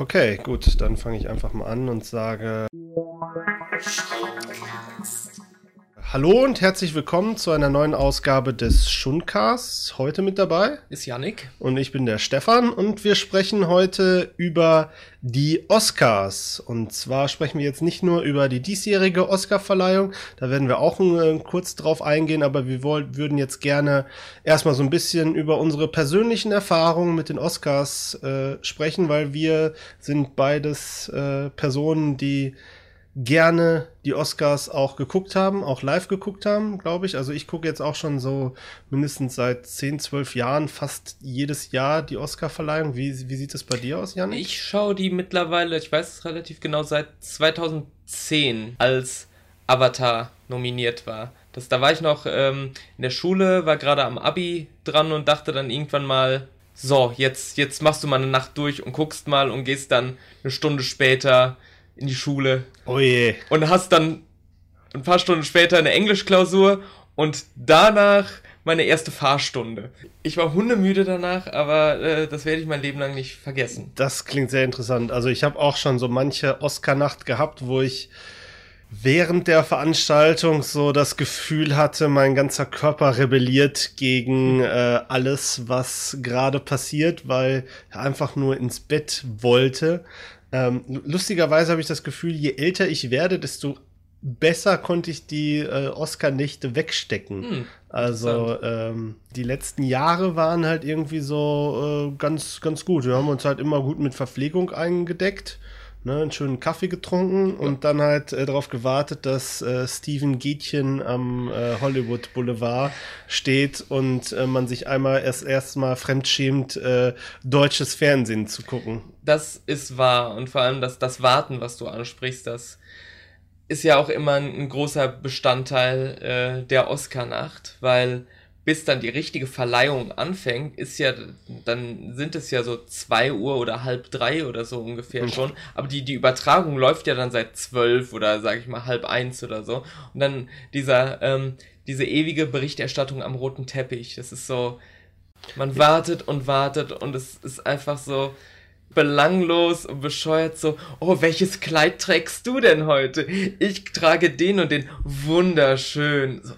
Okay, gut, dann fange ich einfach mal an und sage. Hallo und herzlich willkommen zu einer neuen Ausgabe des Schundcasts. Heute mit dabei ist Yannick. Und ich bin der Stefan und wir sprechen heute über die Oscars. Und zwar sprechen wir jetzt nicht nur über die diesjährige Oscarverleihung, da werden wir auch äh, kurz drauf eingehen, aber wir wollen, würden jetzt gerne erstmal so ein bisschen über unsere persönlichen Erfahrungen mit den Oscars äh, sprechen, weil wir sind beides äh, Personen, die gerne die Oscars auch geguckt haben, auch live geguckt haben, glaube ich. Also ich gucke jetzt auch schon so mindestens seit 10, 12 Jahren fast jedes Jahr die Oscar-Verleihung. Wie, wie sieht es bei dir aus, Jan? Ich schaue die mittlerweile, ich weiß es relativ genau, seit 2010, als Avatar nominiert war. Das, da war ich noch ähm, in der Schule, war gerade am Abi dran und dachte dann irgendwann mal, so, jetzt, jetzt machst du mal eine Nacht durch und guckst mal und gehst dann eine Stunde später in die Schule. Oh je. Und hast dann ein paar Stunden später eine Englischklausur und danach meine erste Fahrstunde. Ich war hundemüde danach, aber äh, das werde ich mein Leben lang nicht vergessen. Das klingt sehr interessant. Also ich habe auch schon so manche Oscar-Nacht gehabt, wo ich während der Veranstaltung so das Gefühl hatte, mein ganzer Körper rebelliert gegen äh, alles, was gerade passiert, weil er einfach nur ins Bett wollte. Ähm, lustigerweise habe ich das Gefühl, je älter ich werde, desto besser konnte ich die äh, Oscar-Nächte wegstecken. Hm, also ähm, die letzten Jahre waren halt irgendwie so äh, ganz, ganz gut. Wir haben uns halt immer gut mit Verpflegung eingedeckt ne, einen schönen Kaffee getrunken ja. und dann halt äh, darauf gewartet, dass äh, Steven Gätchen am äh, Hollywood Boulevard steht und äh, man sich einmal erst erstmal fremdschämt, äh, deutsches Fernsehen zu gucken. Das ist wahr und vor allem das, das Warten, was du ansprichst, das ist ja auch immer ein, ein großer Bestandteil äh, der Oscar-Nacht, weil bis dann die richtige Verleihung anfängt, ist ja, dann sind es ja so zwei Uhr oder halb drei oder so ungefähr mhm. schon. Aber die, die Übertragung läuft ja dann seit zwölf oder sag ich mal halb eins oder so. Und dann dieser, ähm, diese ewige Berichterstattung am roten Teppich. Das ist so, man wartet und wartet und es ist einfach so belanglos und bescheuert so, oh, welches Kleid trägst du denn heute? Ich trage den und den wunderschön. So,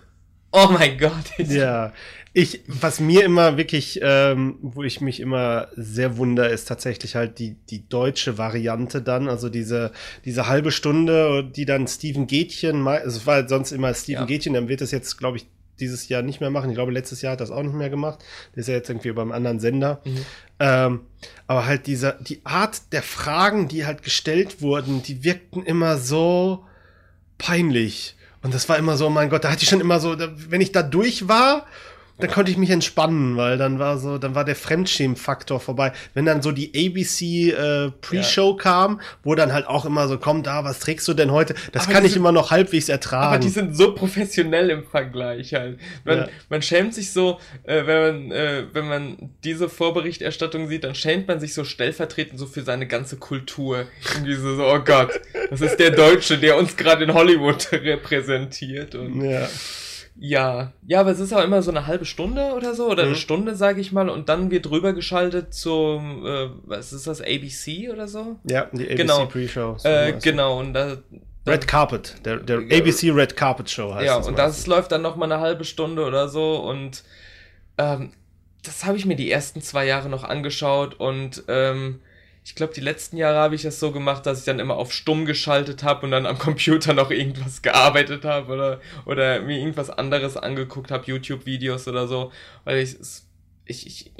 Oh mein Gott. Ja, ich, was mir immer wirklich, ähm, wo ich mich immer sehr wunder, ist tatsächlich halt die, die deutsche Variante dann, also diese, diese halbe Stunde, die dann Steven Gätchen, es war sonst immer Steven ja. Gätchen, dann wird es jetzt, glaube ich, dieses Jahr nicht mehr machen. Ich glaube, letztes Jahr hat das auch nicht mehr gemacht. Der ist ja jetzt irgendwie beim anderen Sender. Mhm. Ähm, aber halt diese, die Art der Fragen, die halt gestellt wurden, die wirkten immer so peinlich. Und das war immer so, mein Gott, da hatte ich schon immer so, wenn ich da durch war, dann konnte ich mich entspannen, weil dann war so, dann war der Fremdschämen-Faktor vorbei. Wenn dann so die ABC äh, Pre-Show ja. kam, wo dann halt auch immer so, komm da, was trägst du denn heute? Das aber kann ich sind, immer noch halbwegs ertragen. Aber die sind so professionell im Vergleich halt. Man, ja. man schämt sich so, äh, wenn man, äh, wenn man diese Vorberichterstattung sieht, dann schämt man sich so stellvertretend so für seine ganze Kultur. Irgendwie so, so oh Gott, das ist der Deutsche, der uns gerade in Hollywood repräsentiert und ja. Ja, ja, aber es ist auch immer so eine halbe Stunde oder so, oder mhm. eine Stunde, sage ich mal, und dann wird rübergeschaltet zum, äh, was ist das, ABC oder so? Ja, die ABC genau. Pre-Show. Äh, genau, und da, Red Carpet, der, der ABC Red Carpet Show heißt Ja, das und das läuft dann nochmal eine halbe Stunde oder so und ähm, das habe ich mir die ersten zwei Jahre noch angeschaut und ähm, ich glaube, die letzten Jahre habe ich das so gemacht, dass ich dann immer auf stumm geschaltet habe und dann am Computer noch irgendwas gearbeitet habe oder, oder mir irgendwas anderes angeguckt habe, YouTube-Videos oder so, weil ich, ich, ich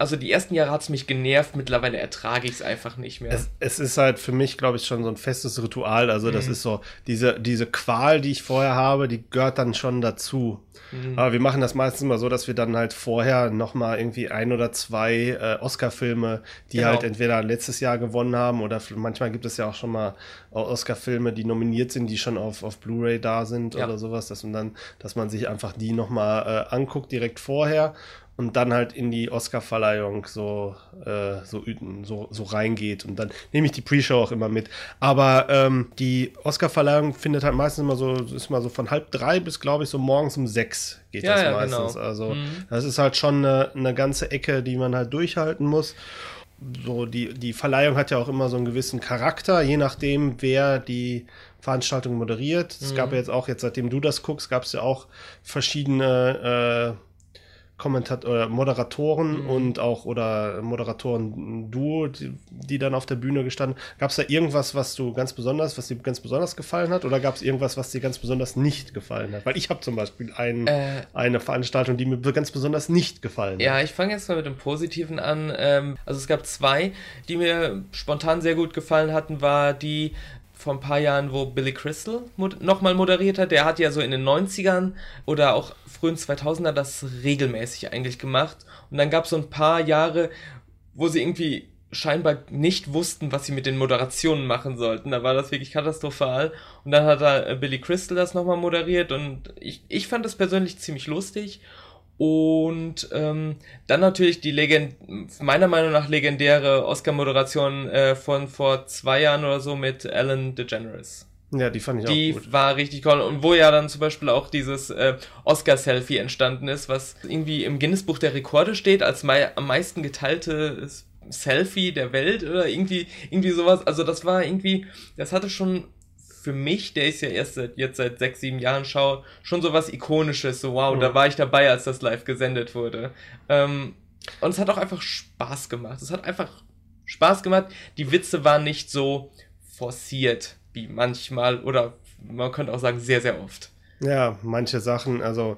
also die ersten Jahre hat es mich genervt, mittlerweile ertrage ich es einfach nicht mehr. Es, es, ist halt für mich, glaube ich, schon so ein festes Ritual. Also das mhm. ist so, diese, diese Qual, die ich vorher habe, die gehört dann schon dazu. Mhm. Aber wir machen das meistens immer so, dass wir dann halt vorher nochmal irgendwie ein oder zwei äh, Oscar-Filme, die genau. halt entweder letztes Jahr gewonnen haben oder manchmal gibt es ja auch schon mal Oscar-Filme, die nominiert sind, die schon auf, auf Blu-ray da sind ja. oder sowas, dass man dann, dass man sich einfach die nochmal äh, anguckt direkt vorher und dann halt in die Oscar-Verleihung so, äh, so, so, so reingeht. Und dann nehme ich die Pre-Show auch immer mit. Aber ähm, die Oscar-Verleihung findet halt meistens immer so, ist mal so von halb drei bis, glaube ich, so morgens um sechs geht ja, das ja, meistens. Genau. Also mhm. das ist halt schon eine, eine ganze Ecke, die man halt durchhalten muss. so die, die Verleihung hat ja auch immer so einen gewissen Charakter, je nachdem, wer die Veranstaltung moderiert. Es gab ja jetzt auch, jetzt seitdem du das guckst, gab es ja auch verschiedene äh, Kommentat oder Moderatoren Mhm. und auch oder Moderatoren-Duo, die, die dann auf der Bühne gestanden. Gab es da irgendwas, was du ganz besonders, was dir ganz besonders gefallen hat, oder gab es irgendwas, was dir ganz besonders nicht gefallen hat? Weil ich habe zum Beispiel ein, Äh. eine Veranstaltung, die mir ganz besonders nicht gefallen hat. Ja, ich fange jetzt mal mit dem Positiven an. Ähm, also es gab zwei, die mir spontan sehr gut gefallen hatten, war die vor ein paar Jahren, wo Billy Crystal mod nochmal moderiert hat. Der hat ja so in den 90ern oder auch frühen 2000er das regelmäßig eigentlich gemacht. Und dann gab es so ein paar Jahre, wo sie irgendwie scheinbar nicht wussten, was sie mit den Moderationen machen sollten. Da war das wirklich katastrophal. Und dann hat da äh, Billy Crystal das nochmal moderiert und ich, ich fand das persönlich ziemlich lustig. Und ähm, dann natürlich die Legend meiner Meinung nach legendäre Oscar-Moderation äh, von vor zwei Jahren oder so mit Ellen DeGeneres. Ja, die fand ich Die auch gut. war richtig toll. Und wo ja dann zum Beispiel auch dieses äh, Oscar-Selfie entstanden ist, was irgendwie im Guinness-Buch der Rekorde steht, als mei am meisten geteilte Selfie der Welt oder irgendwie, irgendwie sowas. Also das war irgendwie, das hatte schon für mich, der ich ja erst seit, jetzt seit sechs, sieben Jahren schaue, schon so was Ikonisches. So, wow, Mhm. da war ich dabei, als das live gesendet wurde. Ähm, und es hat auch einfach Spaß gemacht. Es hat einfach Spaß gemacht. Die Witze waren nicht so forciert wie manchmal oder man könnte auch sagen sehr, sehr oft. Ja, manche Sachen, also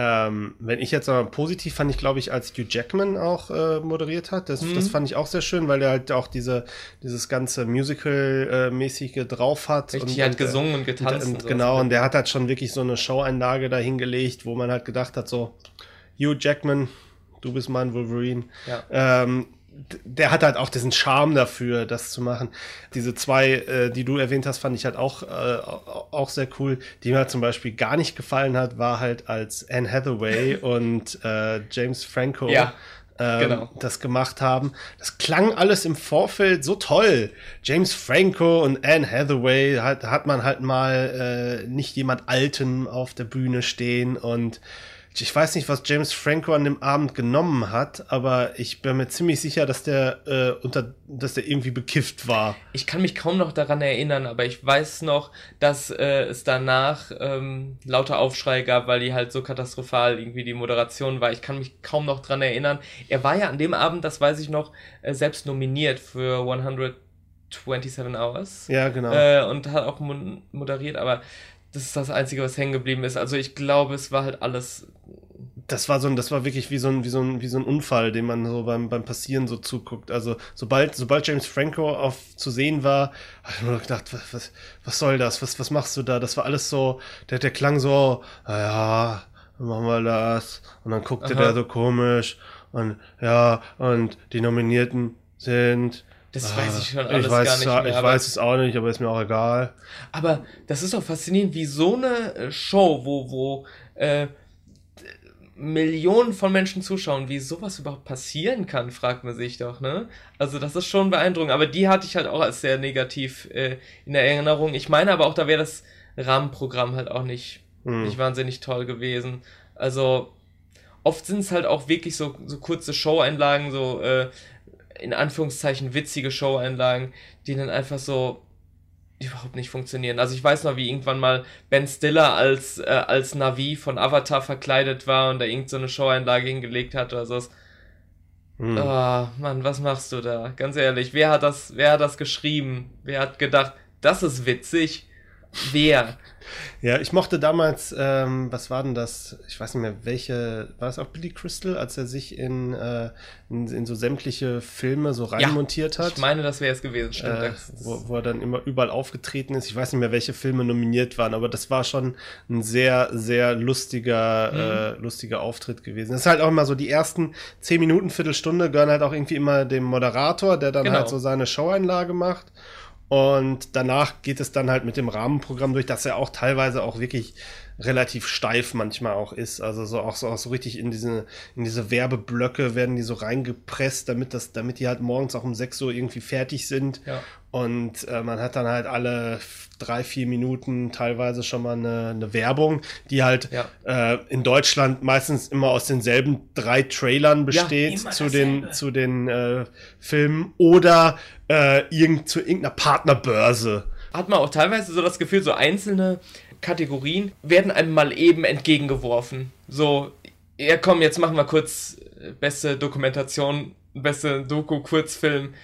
ähm, wenn ich jetzt mal positiv fand ich, glaube ich, als Hugh Jackman auch äh, moderiert hat. Das, Mhm. das fand ich auch sehr schön, weil er halt auch diese, dieses ganze Musical-mäßige drauf hat. Richtig, und, er hat und, äh, gesungen und getanzt. und, und so. genau, und der hat halt schon wirklich so eine Showeinlage da hingelegt, wo man halt gedacht hat, so, Hugh Jackman, du bist mein Wolverine. Ja. Ähm, der hat halt auch diesen Charme dafür, das zu machen. Diese zwei, äh, die du erwähnt hast, fand ich halt auch, äh, au- auch sehr cool. Die mir halt zum Beispiel gar nicht gefallen hat, war halt als Anne Hathaway und äh, James Franco Ja, ähm, genau. das gemacht haben. Das klang alles im Vorfeld so toll. James Franco und Anne Hathaway hat, hat man halt mal äh, nicht jemand Alten auf der Bühne stehen und ich weiß nicht, was James Franco an dem Abend genommen hat, aber ich bin mir ziemlich sicher, dass der äh, unter, dass der irgendwie bekifft war. Ich kann mich kaum noch daran erinnern, aber ich weiß noch, dass äh, es danach ähm, lauter Aufschrei gab, weil die halt so katastrophal irgendwie die Moderation war. Ich kann mich kaum noch dran erinnern. Er war ja an dem Abend, das weiß ich noch, äh, selbst nominiert für 127 Hours. Ja, genau. äh, und hat auch moderiert, aber das ist das Einzige, was hängen geblieben ist. Also ich glaube, es war halt alles. Das war so ein, das war wirklich wie so ein, wie so ein, wie so ein Unfall, den man so beim, beim Passieren so zuguckt. Also sobald, sobald James Franco auf zu sehen war, habe ich nur gedacht, was, was, was soll das? Was, was machst du da? Das war alles so, der, der klang so, naja, dann machen wir das. Und dann guckte Aha. der so komisch und ja, und die Nominierten sind. Das ah, weiß ich schon alles ich weiß, gar nicht es- mehr, Ich aber- weiß es auch nicht, aber ist mir auch egal. Aber das ist doch faszinierend, wie so eine äh, Show, wo, wo äh, Millionen von Menschen zuschauen, wie sowas überhaupt passieren kann, fragt man sich doch, ne? Also das ist schon beeindruckend. Aber die hatte ich halt auch als sehr negativ äh, in der Erinnerung. Ich meine aber auch, da wäre das Rahmenprogramm halt auch nicht, Hm. nicht wahnsinnig toll gewesen. Also oft sind es halt auch wirklich so, so kurze Show-Einlagen, so äh, in Anführungszeichen witzige Show-Einlagen, die dann einfach so überhaupt nicht funktionieren. Also ich weiß noch, wie irgendwann mal Ben Stiller als, äh, als Navi von Avatar verkleidet war und da irgend so eine Show-Einlage hingelegt hat oder sowas. Hm. Ah, Mann, was machst du da? Ganz ehrlich, wer hat das, wer hat das geschrieben? Wer hat gedacht, das ist witzig? Wer? Ja, ich mochte damals, ähm, was war denn das? Ich weiß nicht mehr, welche, war es auch Billy Crystal, als er sich in, äh, in, in so sämtliche Filme so reinmontiert hat? Ich meine, das wäre es gewesen. Stimmt. äh, wo, wo er dann immer überall aufgetreten ist. Ich weiß nicht mehr, welche Filme nominiert waren, aber das war schon ein sehr, sehr lustiger, Mhm. äh, lustiger Auftritt gewesen. Das ist halt auch immer so, die ersten zehn Minuten, Viertelstunde gehören halt auch irgendwie immer dem Moderator, der dann Genau. halt so seine Showeinlage macht. Und danach geht es dann halt mit dem Rahmenprogramm durch, das ja auch teilweise auch wirklich relativ steif manchmal auch ist. Also so auch so, auch so richtig in diese, in diese Werbeblöcke werden die so reingepresst, damit das, damit die halt morgens auch um 6 Uhr irgendwie fertig sind. Ja. Und äh, man hat dann halt alle drei, vier Minuten teilweise schon mal eine, eine Werbung, die halt Ja. äh, in Deutschland meistens immer aus denselben drei Trailern besteht immer zu den, zu den äh, Filmen oder äh, irgend, zu irgendeiner Partnerbörse. hat man auch teilweise so das Gefühl, so einzelne Kategorien werden einem mal eben entgegengeworfen. So, ja komm, jetzt machen wir kurz äh, beste Dokumentation, beste Doku, Kurzfilm.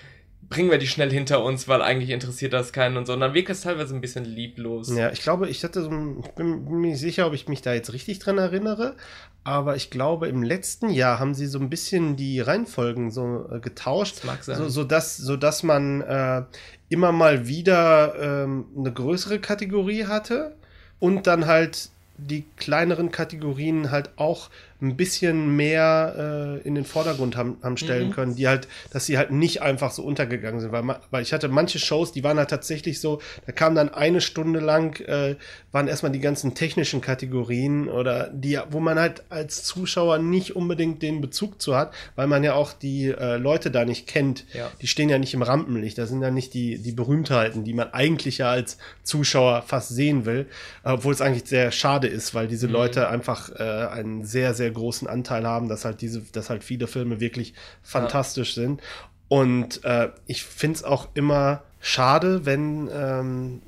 Bringen wir die schnell hinter uns, weil eigentlich interessiert das keinen und so. Und dann wirkt es teilweise ein bisschen lieblos. Ja, ich glaube, ich hatte so, ein- ich bin bin mir nicht sicher, ob ich mich da jetzt richtig dran erinnere, aber ich glaube, im letzten Jahr haben sie so ein bisschen die Reihenfolgen so äh, getauscht, Das mag sein. so, so dass, so dass man äh, immer mal wieder ähm, eine größere Kategorie hatte und dann halt die kleineren Kategorien halt auch ein bisschen mehr äh, in den Vordergrund haben, haben stellen Mhm. können, die halt, dass sie halt nicht einfach so untergegangen sind, weil, weil ich hatte manche Shows, die waren halt tatsächlich so, da kam dann eine Stunde lang, äh, waren erstmal die ganzen technischen Kategorien oder die, wo man halt als Zuschauer nicht unbedingt den Bezug zu hat, weil man ja auch die äh, Leute da nicht kennt. Ja. Die stehen ja nicht im Rampenlicht, das sind ja nicht die, die Berühmtheiten, die man eigentlich ja als Zuschauer fast sehen will, obwohl es eigentlich sehr schade ist, weil diese Leute einfach äh, einen sehr, sehr großen Anteil haben, dass halt diese, dass halt viele Filme wirklich fantastisch sind. Und äh, ich finde es auch immer schade, wenn ähm,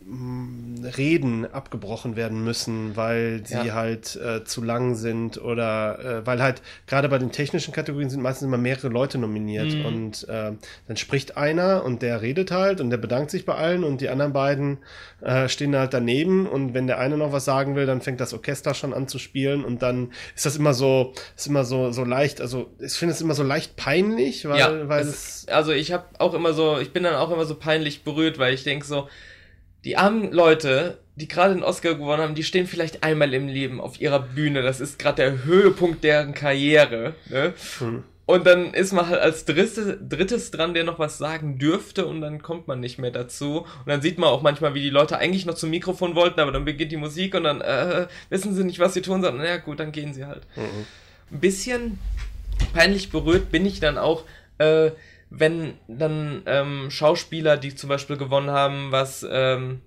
Reden abgebrochen werden müssen, weil sie Ja. halt äh, zu lang sind oder äh, weil halt gerade bei den technischen Kategorien sind meistens immer mehrere Leute nominiert Mhm. und äh, dann spricht einer und der redet halt und der bedankt sich bei allen und die anderen beiden äh, stehen halt daneben und wenn der eine noch was sagen will, dann fängt das Orchester schon an zu spielen und dann ist das immer so, ist immer so, so leicht, also ich finde es immer so leicht peinlich, weil, ja, weil es, es, also ich habe auch immer so, ich bin dann auch immer so peinlich berührt, weil ich denke so, die armen Leute, die gerade den Oscar gewonnen haben, die stehen vielleicht einmal im Leben auf ihrer Bühne. Das ist gerade der Höhepunkt deren Karriere. Ne? Hm. Und dann ist man halt als dritte, drittes dran, der noch was sagen dürfte und dann kommt man nicht mehr dazu. Und dann sieht man auch manchmal, wie die Leute eigentlich noch zum Mikrofon wollten, aber dann beginnt die Musik und dann äh, wissen sie nicht, was sie tun, sondern naja gut, dann gehen sie halt Mhm. ein bisschen peinlich berührt bin ich dann auch, äh, wenn dann ähm, Schauspieler, die zum Beispiel gewonnen haben, was ähm,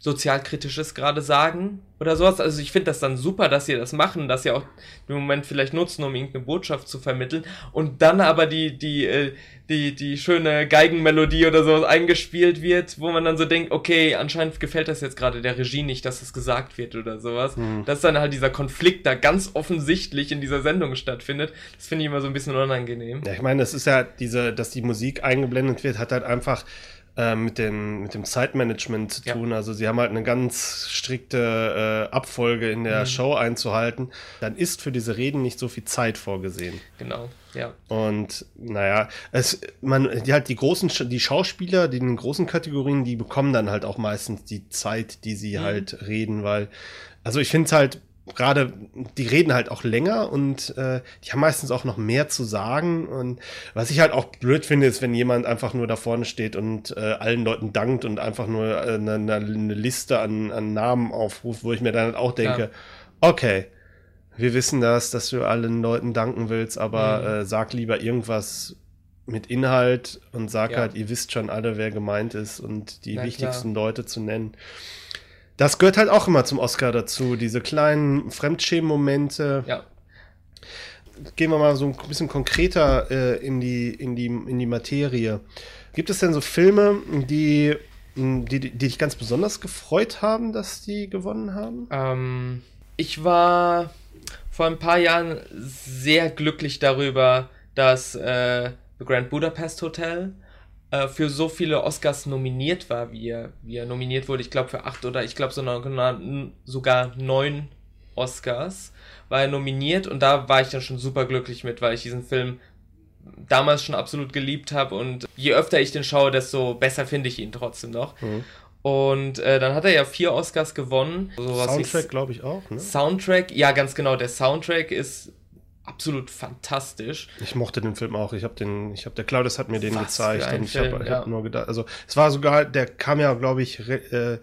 sozialkritisches gerade sagen oder sowas. Also ich finde das dann super, dass sie das machen, dass sie auch den Moment vielleicht nutzen, um irgendeine Botschaft zu vermitteln und dann aber die, die, äh, die, die schöne Geigenmelodie oder sowas eingespielt wird, wo man dann so denkt, okay, anscheinend gefällt das jetzt gerade der Regie nicht, dass das gesagt wird oder sowas. Hm. Dass dann halt dieser Konflikt da ganz offensichtlich in dieser Sendung stattfindet, das finde ich immer so ein bisschen unangenehm. Ja, ich meine, das ist ja diese, dass die Musik eingeblendet wird, hat halt einfach äh, mit, den, mit dem Zeitmanagement zu Ja. tun. Also sie haben halt eine ganz strikte äh, Abfolge in der Mhm. Show einzuhalten. Dann ist für diese Reden nicht so viel Zeit vorgesehen. Genau, ja. Und naja, es, man, die halt die großen, die Schauspieler, die in den großen Kategorien, die bekommen dann halt auch meistens die Zeit, die sie Mhm. halt reden, weil, also ich finde es halt gerade, die reden halt auch länger und äh, die haben meistens auch noch mehr zu sagen. Und was ich halt auch blöd finde, ist, wenn jemand einfach nur da vorne steht und äh, allen Leuten dankt und einfach nur äh, eine, eine, eine Liste an, an Namen aufruft, wo ich mir dann halt auch denke, Ja. okay, wir wissen das, dass du allen Leuten danken willst, aber Mhm. äh, sag lieber irgendwas mit Inhalt und sag Ja. halt, ihr wisst schon alle, wer gemeint ist und die Na wichtigsten Leute zu nennen. Das gehört halt auch immer zum Oscar dazu, diese kleinen Fremdschämen-Momente. Ja. Gehen wir mal so ein bisschen konkreter äh, in, die, in, die, in die Materie. Gibt es denn so Filme, die, die, die dich ganz besonders gefreut haben, dass die gewonnen haben? Ähm, ich war vor ein paar Jahren sehr glücklich darüber, dass äh, The Grand Budapest Hotel äh, für so viele Oscars nominiert war, wie er, wie er nominiert wurde. Ich glaube für acht oder ich glaube sogar, neun Oscars war er nominiert und da war ich dann schon super glücklich mit, weil ich diesen Film damals schon absolut geliebt habe und je öfter ich den schaue, desto besser finde ich ihn trotzdem noch. Mhm. Und äh, dann hat er ja vier Oscars gewonnen. Sowas Soundtrack, glaube ich, auch. Ne? Soundtrack, ja, ganz genau. Der Soundtrack ist absolut fantastisch. Ich mochte den Film auch. Ich habe den, ich habe der Claudius hat mir den Was gezeigt und ich habe ja. hab nur gedacht, also es war sogar, der kam ja, glaube ich, äh,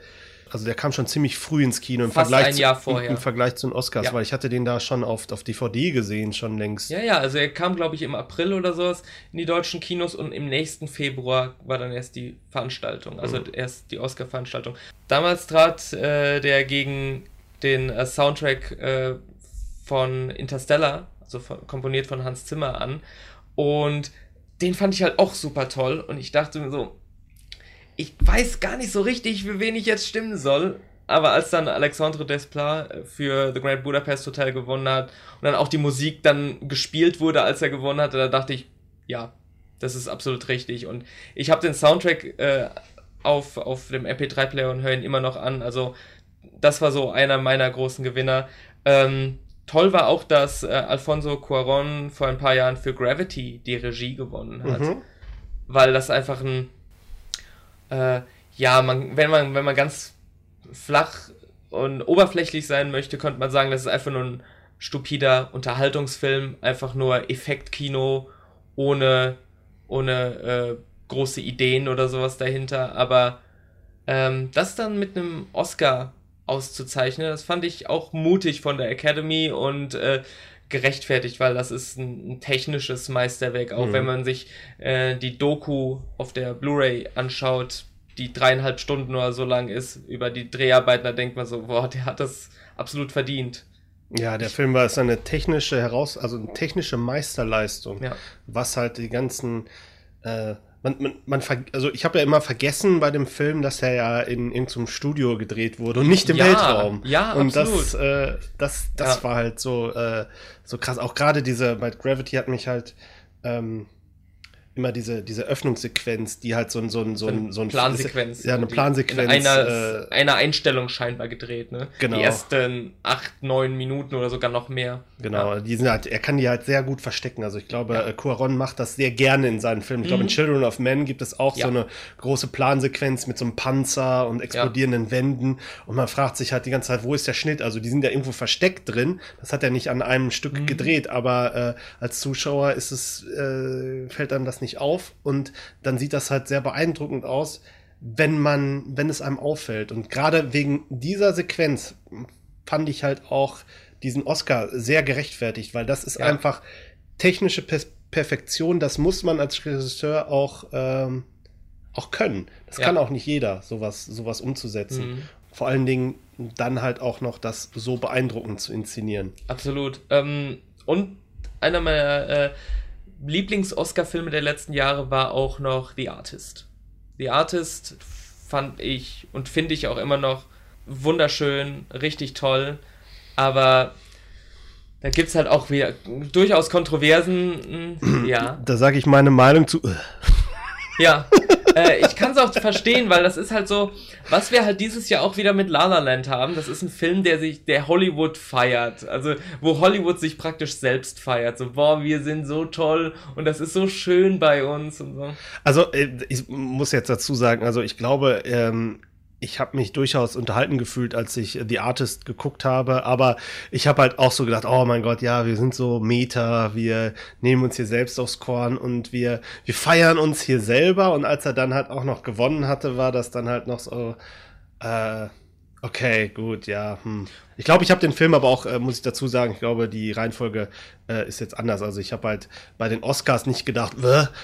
also der kam schon ziemlich früh ins Kino im Fast Vergleich ein Jahr vorher. Im, Vergleich zu den Oscars, Ja. weil ich hatte den da schon auf, auf DVD gesehen, schon längst. Ja, ja, also er kam, glaube ich, im April oder sowas in die deutschen Kinos und im nächsten Februar war dann erst die Veranstaltung, also Mhm. erst die Oscar-Veranstaltung. Damals trat äh, der gegen den äh, Soundtrack äh, von Interstellar, von, komponiert von Hans Zimmer an und den fand ich halt auch super toll und ich dachte mir so, ich weiß gar nicht so richtig, für wen ich jetzt stimmen soll. Aber als dann Alexandre Desplat äh, für The Grand Budapest Hotel gewonnen hat und dann auch die Musik dann gespielt wurde, als er gewonnen hatte, da dachte ich, ja, das ist absolut richtig. Und ich habe den Soundtrack äh, auf, auf dem MP3-Player und höre ihn immer noch an. Also das war so einer meiner großen Gewinner. Ähm, toll war auch, dass äh, Alfonso Cuaron vor ein paar Jahren für Gravity die Regie gewonnen hat Mhm. weil das einfach ein äh, ja, man, wenn man, wenn man ganz flach und oberflächlich sein möchte, könnte man sagen, das ist einfach nur ein stupider Unterhaltungsfilm, einfach nur Effektkino ohne, ohne äh, große Ideen oder sowas dahinter. Aber ähm, das dann mit einem Oscar auszuzeichnen, das fand ich auch mutig von der Academy und äh, gerechtfertigt, weil das ist ein, ein technisches Meisterwerk, auch Mhm. wenn man sich äh, die Doku auf der Blu-ray anschaut, die dreieinhalb Stunden oder so lang ist, über die Dreharbeiten, da denkt man so, boah, der hat das absolut verdient. Ja, der Film war ist eine technische Heraus, also eine technische Meisterleistung, Ja. was halt die ganzen, äh, man, man, man ver- also ich habe ja immer vergessen bei dem Film, dass er ja in irgendeinem Studio gedreht wurde und nicht im Ja, Weltraum. ja, und absolut. das, äh, das, das Ja. war halt so, äh, so krass. Auch gerade diese, bei Gravity hat mich halt ähm, immer diese, diese Öffnungssequenz, die halt so ein, so ein, so ein, so ein Plansequenz. Ja, eine Plansequenz. In einer, äh, einer Einstellung scheinbar gedreht, ne? Genau. Die ersten acht, neun Minuten oder sogar noch mehr. Genau, die sind halt, er kann die halt sehr gut verstecken. Also ich glaube, Ja. äh, Cuaron macht das sehr gerne in seinen Filmen. Ich glaube, in Mhm. Children of Men gibt es auch Ja. so eine große Plansequenz mit so einem Panzer und explodierenden Wänden. Und man fragt sich halt die ganze Zeit, wo ist der Schnitt? Also die sind ja irgendwo versteckt drin. Das hat er nicht an einem Stück Mhm. gedreht, aber äh, als Zuschauer ist es, äh, fällt einem das nicht auf. Und dann sieht das halt sehr beeindruckend aus, wenn man, wenn es einem auffällt. Und gerade wegen dieser Sequenz fand ich halt auch diesen Oscar sehr gerechtfertigt, weil das ist Ja. einfach technische Pers Perfektion, das muss man als Regisseur auch, ähm, auch können. Das Ja. kann auch nicht jeder, sowas, sowas umzusetzen. Mhm. Vor allen Dingen dann halt auch noch das so beeindruckend zu inszenieren. Absolut. Ähm, und einer meiner äh, Lieblings-Oscar-Filme der letzten Jahre war auch noch The Artist. The Artist fand ich und finde ich auch immer noch wunderschön, richtig toll, aber da gibt es halt auch wieder durchaus Kontroversen. mm, Ja. Da sage ich meine Meinung zu. Ja, äh, ich kann es auch verstehen, weil das ist halt so, was wir halt dieses Jahr auch wieder mit La La Land haben, das ist ein Film, der sich, der Hollywood feiert, also wo Hollywood sich praktisch selbst feiert, so, boah, wir sind so toll und das ist so schön bei uns und so. Also, äh, ich muss jetzt dazu sagen, also ich glaube, ähm, ich habe mich durchaus unterhalten gefühlt, als ich The Artist geguckt habe, aber ich habe halt auch so gedacht, oh mein Gott, ja, wir sind so Meta, wir nehmen uns hier selbst aufs Korn und wir, wir feiern uns hier selber. Und als er dann halt auch noch gewonnen hatte, war das dann halt noch so, äh, okay, gut, ja, hm. Ich glaube, ich habe den Film aber auch, äh, muss ich dazu sagen, ich glaube, die Reihenfolge äh, ist jetzt anders. Also ich habe halt bei den Oscars nicht gedacht,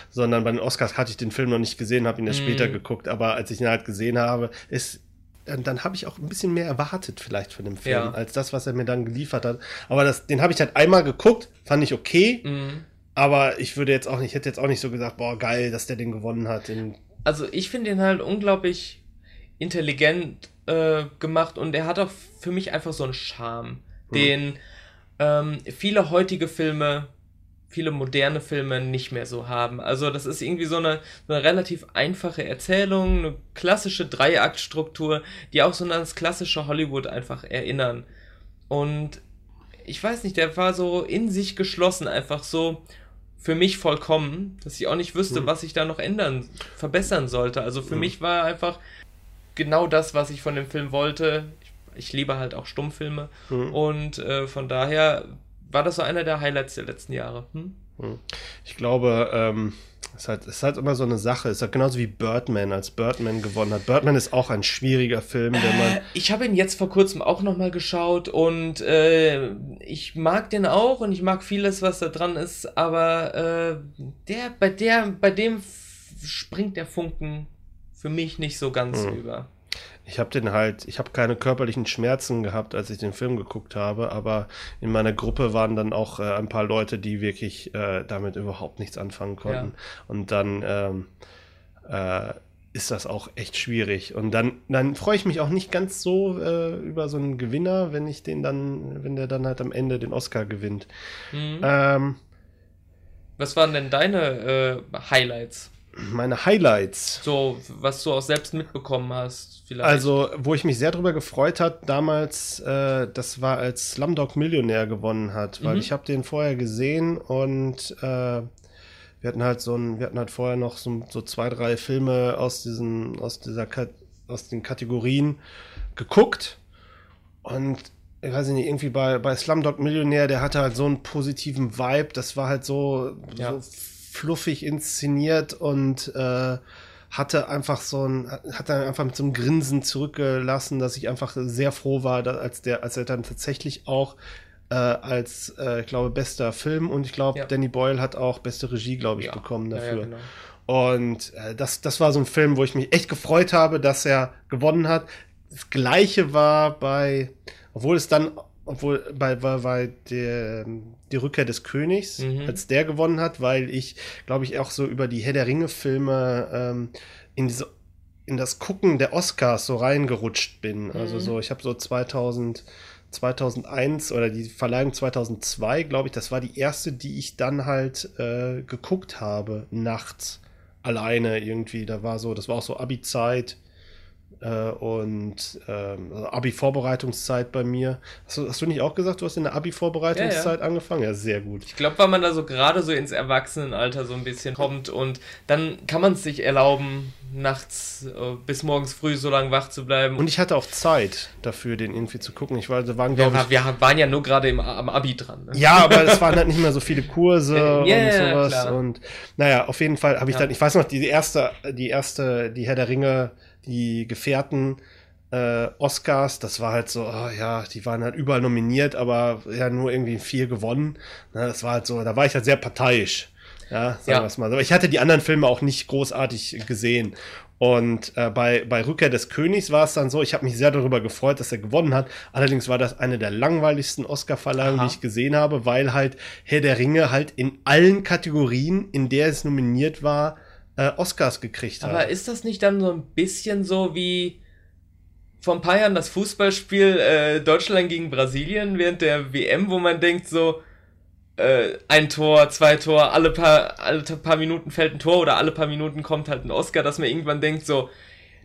sondern bei den Oscars hatte ich den Film noch nicht gesehen, habe ihn erst Mhm. später geguckt. Aber als ich ihn halt gesehen habe, ist dann, dann habe ich auch ein bisschen mehr erwartet vielleicht von dem Film, Ja. als das, was er mir dann geliefert hat. Aber das, den habe ich halt einmal geguckt, fand ich okay, Mhm. aber ich würde jetzt auch nicht, hätte jetzt auch nicht so gesagt, boah, geil, dass der den gewonnen hat. Den, Also ich finde ihn halt unglaublich intelligent äh, gemacht und er hat auch für mich einfach so einen Charme, Mhm. den ähm, viele heutige Filme, viele moderne Filme nicht mehr so haben. Also das ist irgendwie so eine, so eine relativ einfache Erzählung, eine klassische Dreiaktstruktur, die auch so an das klassische Hollywood einfach erinnern. Und ich weiß nicht, der war so in sich geschlossen, einfach so für mich vollkommen, dass ich auch nicht wüsste, Mhm. was ich da noch ändern, verbessern sollte. Also für Mhm. mich war er einfach genau das, was ich von dem Film wollte. Ich, ich liebe halt auch Stummfilme Mhm. und äh, von daher war das so einer der Highlights der letzten Jahre. Hm? Hm. Ich glaube, ähm, es ist, halt, ist halt immer so eine Sache. Es ist halt genauso wie Birdman, als Birdman gewonnen hat. Birdman ist auch ein schwieriger Film, wenn man. Äh, ich habe ihn jetzt vor kurzem auch nochmal geschaut und äh, ich mag den auch und ich mag vieles, was da dran ist, aber äh, der, bei der, bei dem springt der Funken für mich nicht so ganz mhm. über. Ich habe den halt, ich habe keine körperlichen Schmerzen gehabt, als ich den Film geguckt habe, aber in meiner Gruppe waren dann auch äh, ein paar Leute, die wirklich äh, damit überhaupt nichts anfangen konnten. Ja. Und dann ähm, äh, ist das auch echt schwierig. Und dann, dann freue ich mich auch nicht ganz so äh, über so einen Gewinner, wenn ich den dann, wenn der dann halt am Ende den Oscar gewinnt. Mhm. Ähm, Was waren denn deine äh, Highlights? Meine Highlights. So, was du auch selbst mitbekommen hast, vielleicht. Also, wo ich mich sehr drüber gefreut hat damals, äh, das war als Slumdog Millionär gewonnen hat, weil mhm. ich habe den vorher gesehen und äh, wir hatten halt so ein, wir hatten halt vorher noch so, so zwei, drei Filme aus diesen, aus dieser, aus den Kategorien geguckt und ich weiß nicht, irgendwie bei, bei Slumdog Millionär, der hatte halt so einen positiven Vibe, das war halt so, ja. so fluffig inszeniert und äh, hatte einfach so ein, hat dann einfach mit so einem Grinsen zurückgelassen, dass ich einfach sehr froh war, dass, als der, als er dann tatsächlich auch äh, als, äh, ich glaube, bester Film und ich glaube, ja. Danny Boyle hat auch beste Regie, glaube ich, ja. bekommen dafür. Ja, genau. Und äh, das, das war so ein Film, wo ich mich echt gefreut habe, dass er gewonnen hat. Das gleiche war bei, obwohl es dann obwohl bei, bei, bei der die Rückkehr des Königs, mhm. als der gewonnen hat, weil ich, glaube ich, auch so über die Herr der Ringe-Filme ähm, in diese in das Gucken der Oscars so reingerutscht bin. Also mhm. Also so, ich habe so 2000 2001 oder die Verleihung 2002, glaube ich, das war die erste, die ich dann halt äh, geguckt habe, nachts alleine irgendwie. Da war so, das war auch so Abi-Zeit. Äh, und ähm, also Abi-Vorbereitungszeit bei mir. Hast du, hast du, nicht auch gesagt, du hast in der Abi-Vorbereitungszeit ja, ja. angefangen? Ja, sehr gut. Ich glaube, weil man da so gerade so ins Erwachsenenalter so ein bisschen kommt und dann kann man es sich erlauben, nachts äh, bis morgens früh so lange wach zu bleiben. Und ich hatte auch Zeit dafür, den irgendwie zu gucken. Ich war, waren, glaube ich. Wir waren ja nur gerade am Abi dran. Ne? Ja, aber es waren halt nicht mehr so viele Kurse und sowas. Klar. Und naja, auf jeden Fall habe ich ja. dann, ich weiß noch, die erste, die erste, die Herr der Ringe die Gefährten äh, Oscars, das war halt so, oh, ja, die waren halt überall nominiert, aber ja nur irgendwie vier gewonnen. Na, das war halt so, da war ich halt sehr parteiisch. Ja, sagen ja. wir es mal. Aber ich hatte die anderen Filme auch nicht großartig gesehen. Und äh, bei, bei Rückkehr des Königs war es dann so, ich habe mich sehr darüber gefreut, dass er gewonnen hat. Allerdings war das eine der langweiligsten Oscar-Verleihungen, die ich gesehen habe, weil halt Herr der Ringe halt in allen Kategorien, in der es nominiert war, äh, Oscars gekriegt hat. Aber ist das nicht dann so ein bisschen so wie vor ein paar Jahren das Fußballspiel äh, Deutschland gegen Brasilien während der WM, wo man denkt so, äh, ein Tor, zwei Tor, alle paar, alle paar Minuten fällt ein Tor oder alle paar Minuten kommt halt ein Oscar, dass man irgendwann denkt so,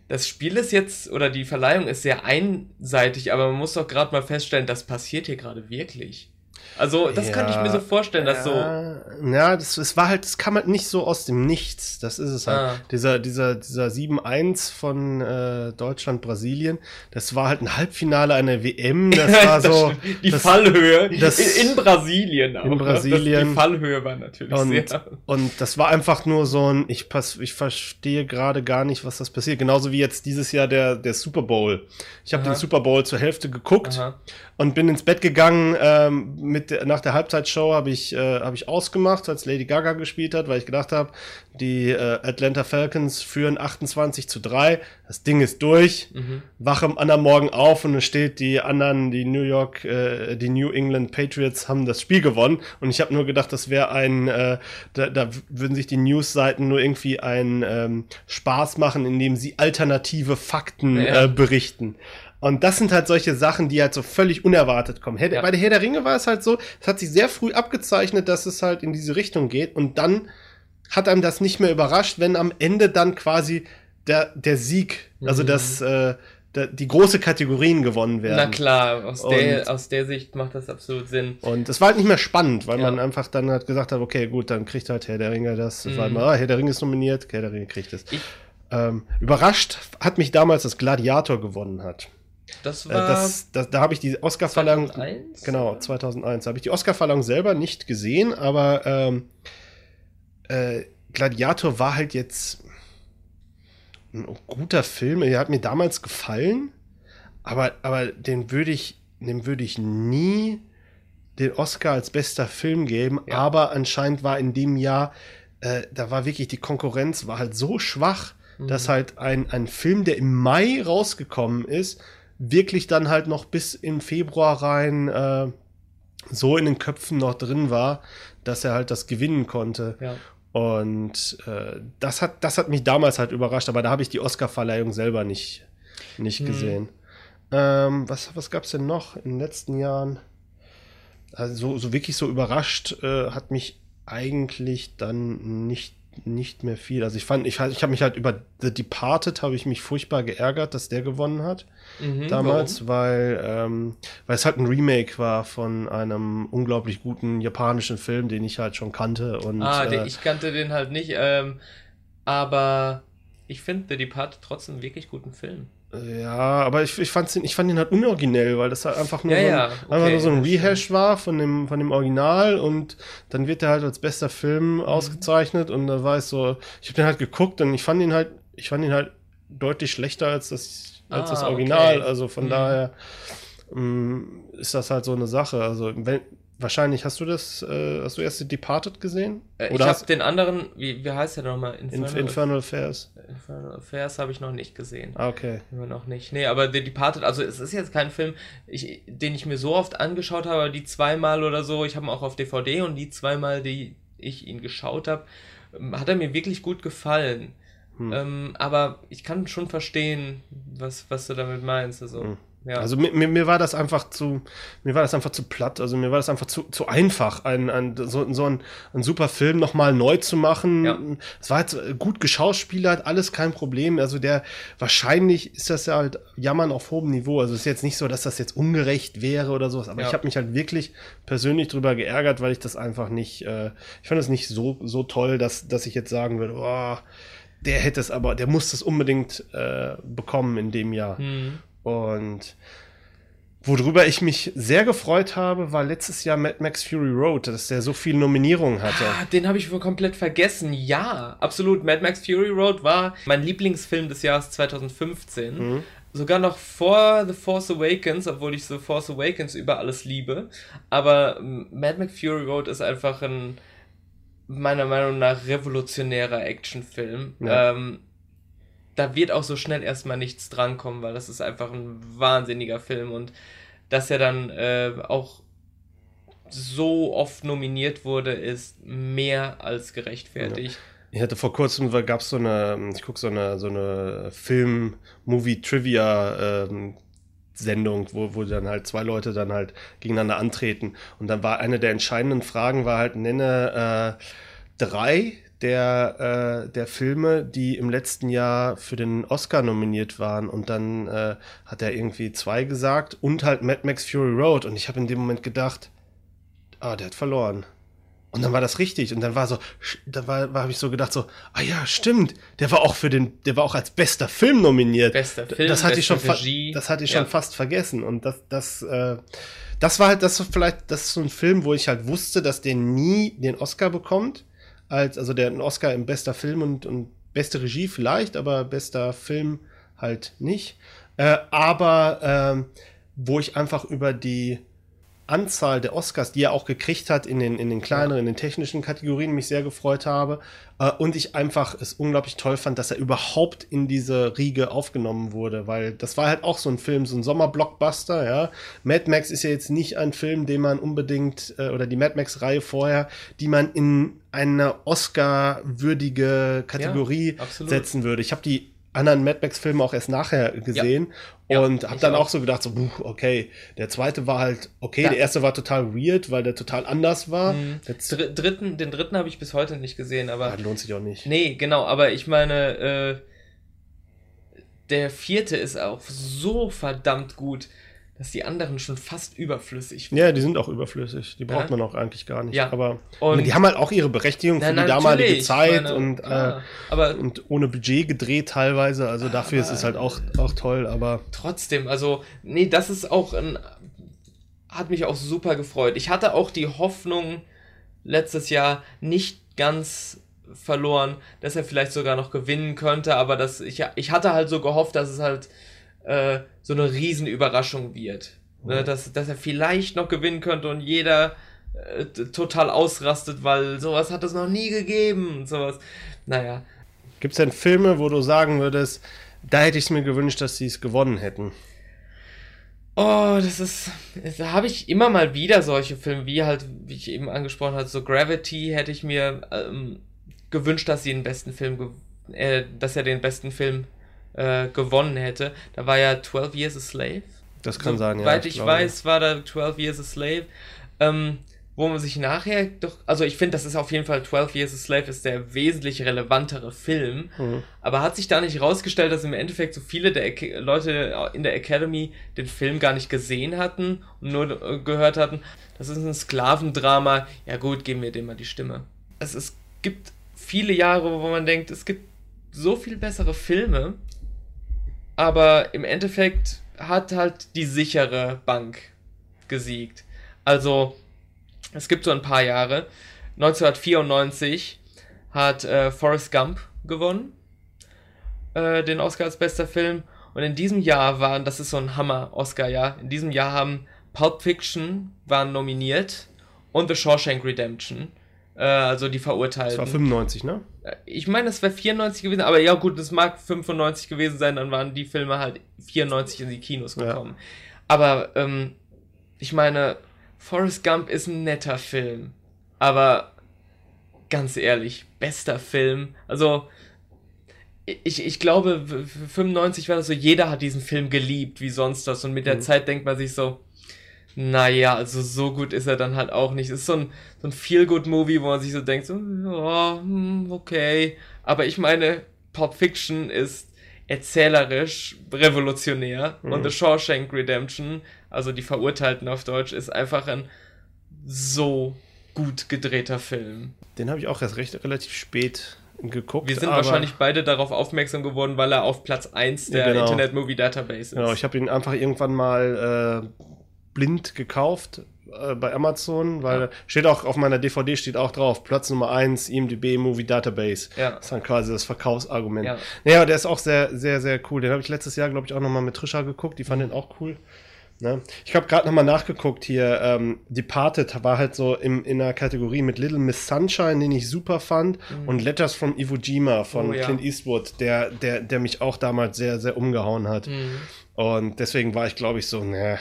das Spiel ist jetzt oder die Verleihung ist sehr einseitig, aber man muss doch gerade mal feststellen, das passiert hier gerade wirklich. Also, das ja, kann ich mir so vorstellen, dass so. Ja, das, das war halt, das kam halt nicht so aus dem Nichts. Das ist es halt. Ah. Dieser, dieser, dieser 7-1 von äh, Deutschland, Brasilien, das war halt ein Halbfinale einer WM. Das war so. die das, Fallhöhe. Das, in, in Brasilien auch. In Brasilien. Das, die Fallhöhe war natürlich und, sehr. Und das war einfach nur so ein, ich, pass, ich verstehe gerade gar nicht, was das passiert. Genauso wie jetzt dieses Jahr der, der Super Bowl. Ich habe den Super Bowl zur Hälfte geguckt. Aha und bin ins Bett gegangen. Ähm, mit der, nach der Halbzeitshow habe ich, äh, hab ich ausgemacht, als Lady Gaga gespielt hat, weil ich gedacht habe, die äh, Atlanta Falcons führen 28 zu 3. Das Ding ist durch. Mhm. Wache am anderen Morgen auf und es steht, die anderen, die New York, äh, die New England Patriots haben das Spiel gewonnen. Und ich habe nur gedacht, das wäre ein, äh, da, da würden sich die Newsseiten nur irgendwie einen ähm, Spaß machen, indem sie alternative Fakten ja. äh, berichten. Und das sind halt solche Sachen, die halt so völlig unerwartet kommen. ja. Bei der Herr der Ringe war es halt so, es hat sich sehr früh abgezeichnet, dass es halt in diese Richtung geht. Und dann hat einem das nicht mehr überrascht, wenn am Ende dann quasi der, der Sieg, also mhm. das, äh, der, die große Kategorien gewonnen werden. Na klar, aus der, aus der Sicht macht das absolut Sinn. Und es war halt nicht mehr spannend, weil ja. man einfach dann halt gesagt hat, okay, gut, dann kriegt halt Herr der Ringe das. Mhm. Weil man, ah, Herr der Ringe ist nominiert, Herr der Ringe kriegt es. Ähm, überrascht hat mich damals, dass Gladiator gewonnen hat. Das Äh, war das, das, da habe ich die Oscar-Verleihung. 2001? Genau, 2001. Da habe ich die Oscar-Verleihung selber nicht gesehen, aber ähm, äh, Gladiator war halt jetzt ein guter Film. Er hat mir damals gefallen, aber, aber den würde ich, dem würde ich nie den Oscar als bester Film geben. Ja. Aber anscheinend war in dem Jahr, äh, da war wirklich die Konkurrenz war halt so schwach, Mhm. dass halt ein, ein Film, der im Mai rausgekommen ist, wirklich dann halt noch bis in Februar rein äh, so in den Köpfen noch drin war, dass er halt das gewinnen konnte. Ja. Und äh, das, hat, das hat mich damals halt überrascht, aber da habe ich die Oscar-Verleihung selber nicht, nicht Hm. gesehen. Ähm, was was gab es denn noch in den letzten Jahren? Also so, so wirklich so überrascht äh, hat mich eigentlich dann nicht, nicht mehr viel. Also ich fand, ich, ich habe mich halt über The Departed habe ich mich furchtbar geärgert, dass der gewonnen hat Mhm, damals, weil, ähm, weil es halt ein Remake war von einem unglaublich guten japanischen Film, den ich halt schon kannte. Und, warum? Ah, äh, ich kannte den halt nicht, ähm, aber ich finde The Departed trotzdem einen wirklich guten Film. Ja, aber ich, ich, fand's, ich fand den halt unoriginell, weil das halt einfach nur, Ja, so, ein, ja, einfach okay, nur so ein. Rehash war von dem, von dem Original und dann wird der halt als bester Mhm. Film ausgezeichnet und da war es so, ich habe den halt geguckt und ich fand ihn halt, ich fand ihn halt deutlich schlechter als das, als Ah, das Original. okay. Also von Mhm. daher ähm, ist das halt so eine Sache. Also wenn, wahrscheinlich hast du das, äh, hast du erst The Departed gesehen? Äh, ich habe den anderen, wie, wie heißt der nochmal? Inf Infernal Affairs? Infernal Affairs habe ich noch nicht gesehen. Ah, okay. Immer noch nicht. Nee, aber The Departed, also es ist jetzt kein Film, ich, den ich mir so oft angeschaut habe, die zweimal oder so, ich habe ihn auch auf DVD und die zweimal, die ich ihn geschaut habe, ähm, hat er mir wirklich gut gefallen. Hm. Ähm, aber ich kann schon verstehen, was, was du damit meinst. Also, Hm. Ja. Also mir, mir, mir war das einfach zu, mir war das einfach zu platt. Also mir war das einfach zu, zu einfach, ein, ein, so, so ein, ein super Film nochmal neu zu machen. Ja. Es war jetzt gut geschauspielert, alles kein Problem. Also der, wahrscheinlich ist das ja halt Jammern auf hohem Niveau. Also es ist jetzt nicht so, dass das jetzt ungerecht wäre oder sowas. Aber Ja. ich habe mich halt wirklich persönlich drüber geärgert, weil ich das einfach nicht, äh, ich fand das nicht so, so toll, dass, dass ich jetzt sagen würde, oh, der hätte es aber, der muss das unbedingt äh, bekommen in dem Jahr. Hm. Und worüber ich mich sehr gefreut habe, war letztes Jahr Mad Max Fury Road, dass der so viele Nominierungen hatte. Ah, den habe ich wohl komplett vergessen. Ja, absolut. Mad Max Fury Road war mein Lieblingsfilm des Jahres 2015. Mhm. Sogar noch vor The Force Awakens, obwohl ich The Force Awakens über alles liebe. Aber Mad Max Fury Road ist einfach ein meiner Meinung nach revolutionärer Actionfilm. Ja. Ähm, da wird auch so schnell erstmal nichts drankommen, weil das ist einfach ein wahnsinniger Film und dass er dann äh, auch so oft nominiert wurde, ist mehr als gerechtfertigt. Ich hatte vor kurzem, gab es so eine, ich gucke so eine, so eine Film-Movie-Trivia-Sendung, wo, wo dann halt zwei Leute dann halt gegeneinander antreten. Und dann war eine der entscheidenden Fragen, war halt, nenne äh, drei der, äh, der Filme, die im letzten Jahr für den Oscar nominiert waren. Und dann äh, hat er irgendwie zwei gesagt und halt Mad Max Fury Road. Und ich habe in dem Moment gedacht, ah, der hat verloren. Und dann war das richtig. Und dann war so, da war, war habe ich so gedacht so, ah ja, stimmt. Der war auch für den, der war auch als bester Film nominiert. Bester Film, das hatte ich schon, Regie. das hatte ich Ja. schon fast vergessen. Und das, das, äh, das war halt, das ist vielleicht, das ist so ein Film, wo ich halt wusste, dass der nie den Oscar bekommt. Als, also der einen Oscar im bester Film und, und beste Regie vielleicht, aber bester Film halt nicht. Äh, aber ähm, wo ich einfach über die Anzahl der Oscars, die er auch gekriegt hat in den, in den kleineren, in den technischen Kategorien, mich sehr gefreut habe. Äh, und ich einfach es unglaublich toll fand, dass er überhaupt in diese Riege aufgenommen wurde, weil das war halt auch so ein Film, so ein Sommerblockbuster, ja. Mad Max ist ja jetzt nicht ein Film, den man unbedingt, äh, oder die Mad Max-Reihe vorher, die man in eine Oscar-würdige Kategorie Ja, setzen würde. Ich habe die anderen Mad Max-Filme auch erst nachher gesehen Ja, und habe ich dann auch. auch. so gedacht, so, okay, der zweite war halt okay, Da- der erste war total weird, weil der total anders war. Mhm. Dr dritten, den dritten habe ich bis heute nicht gesehen, aber Ah, lohnt sich auch nicht. Nee, genau, aber ich meine, äh, der vierte ist auch so verdammt gut. Dass die anderen schon fast überflüssig waren. Ja, die sind auch überflüssig. Die braucht ja. man auch eigentlich gar nicht. Ja. Aber und die haben halt auch ihre Berechtigung für na, die damalige Zeit meine, und, äh, aber und ohne Budget gedreht teilweise. Also dafür ist es halt auch, auch toll, aber. Trotzdem, also, nee, das ist auch ein. Hat mich auch super gefreut. Ich hatte auch die Hoffnung letztes Jahr nicht ganz verloren, dass er vielleicht sogar noch gewinnen könnte, aber das, ich, ich hatte halt so gehofft, dass es halt äh, so eine Riesenüberraschung wird. Mhm. Ne? Dass, dass er vielleicht noch gewinnen könnte und jeder äh, total ausrastet, weil sowas hat es noch nie gegeben und sowas. Naja. Gibt es denn Filme, wo du sagen würdest, da hätte ich es mir gewünscht, dass sie es gewonnen hätten? Oh, das ist. Da habe ich immer mal wieder solche Filme, wie halt, wie ich eben angesprochen habe, so Gravity hätte ich mir ähm, gewünscht, dass sie den besten Film, äh, dass er den besten Film äh, gewonnen hätte. Da war ja 12 Years a Slave. Das kann so, sein, ja. Soweit ich, ich weiß, war da 12 Years a Slave. Ähm, wo man sich nachher doch, also ich finde, das ist auf jeden Fall 12 Years a Slave ist der wesentlich relevantere Film, mhm. aber hat sich da nicht rausgestellt, dass im Endeffekt so viele der Leute in der Academy den Film gar nicht gesehen hatten und nur äh, gehört hatten, das ist ein Sklavendrama, ja gut, geben wir dem mal die Stimme. Es, es gibt viele Jahre, wo man denkt, es gibt so viel bessere Filme, aber im Endeffekt hat halt die sichere Bank gesiegt. Also, es gibt so ein paar Jahre. 1994 hat äh, Forrest Gump gewonnen, äh, den Oscar als bester Film. Und in diesem Jahr waren, das ist so ein Hammer-Oscar-Jahr, in diesem Jahr haben Pulp Fiction waren nominiert und The Shawshank Redemption. Äh, also die Verurteilten. Das war 95, ne? Äh, ich meine, es wäre 94 gewesen, aber ja gut, es mag 95 gewesen sein, dann waren die Filme halt 94 in die Kinos gekommen. Ja. Aber ähm, ich meine, Forrest Gump ist ein netter Film, aber ganz ehrlich, bester Film. Also ich, ich glaube, 95 war das so, jeder hat diesen Film geliebt, wie sonst was. Und mit der mhm. Zeit denkt man sich so, naja, also so gut ist er dann halt auch nicht. Es ist so ein, so ein Feel-Good-Movie, wo man sich so denkt, so, oh, okay. Aber ich meine, Pulp Fiction ist erzählerisch revolutionär mhm. und The Shawshank Redemption, also die Verurteilten auf Deutsch, ist einfach ein so gut gedrehter Film. Den habe ich auch erst recht relativ spät geguckt. Wir sind wahrscheinlich beide darauf aufmerksam geworden, weil er auf Platz 1 der genau. Internet Movie Database ist. Genau, ich habe ihn einfach irgendwann mal äh, blind gekauft äh, bei Amazon, weil ja. steht auch auf meiner DVD steht auch drauf, Platz Nummer 1, IMDB Movie Database. Ja. Das ist dann quasi das Verkaufsargument. Ja. Naja, der ist auch sehr, sehr, sehr cool. Den habe ich letztes Jahr, glaube ich, auch nochmal mit Trisha geguckt. Die fand den auch cool. Ne? Ich habe gerade nochmal nachgeguckt hier. Ähm, Departed war halt so im, in einer Kategorie mit Little Miss Sunshine, den ich super fand, mhm. und Letters from Iwo Jima von oh, ja. Clint Eastwood, der, der, der mich auch damals sehr, sehr umgehauen hat. Mhm. Und deswegen war ich, glaube ich, so, ne,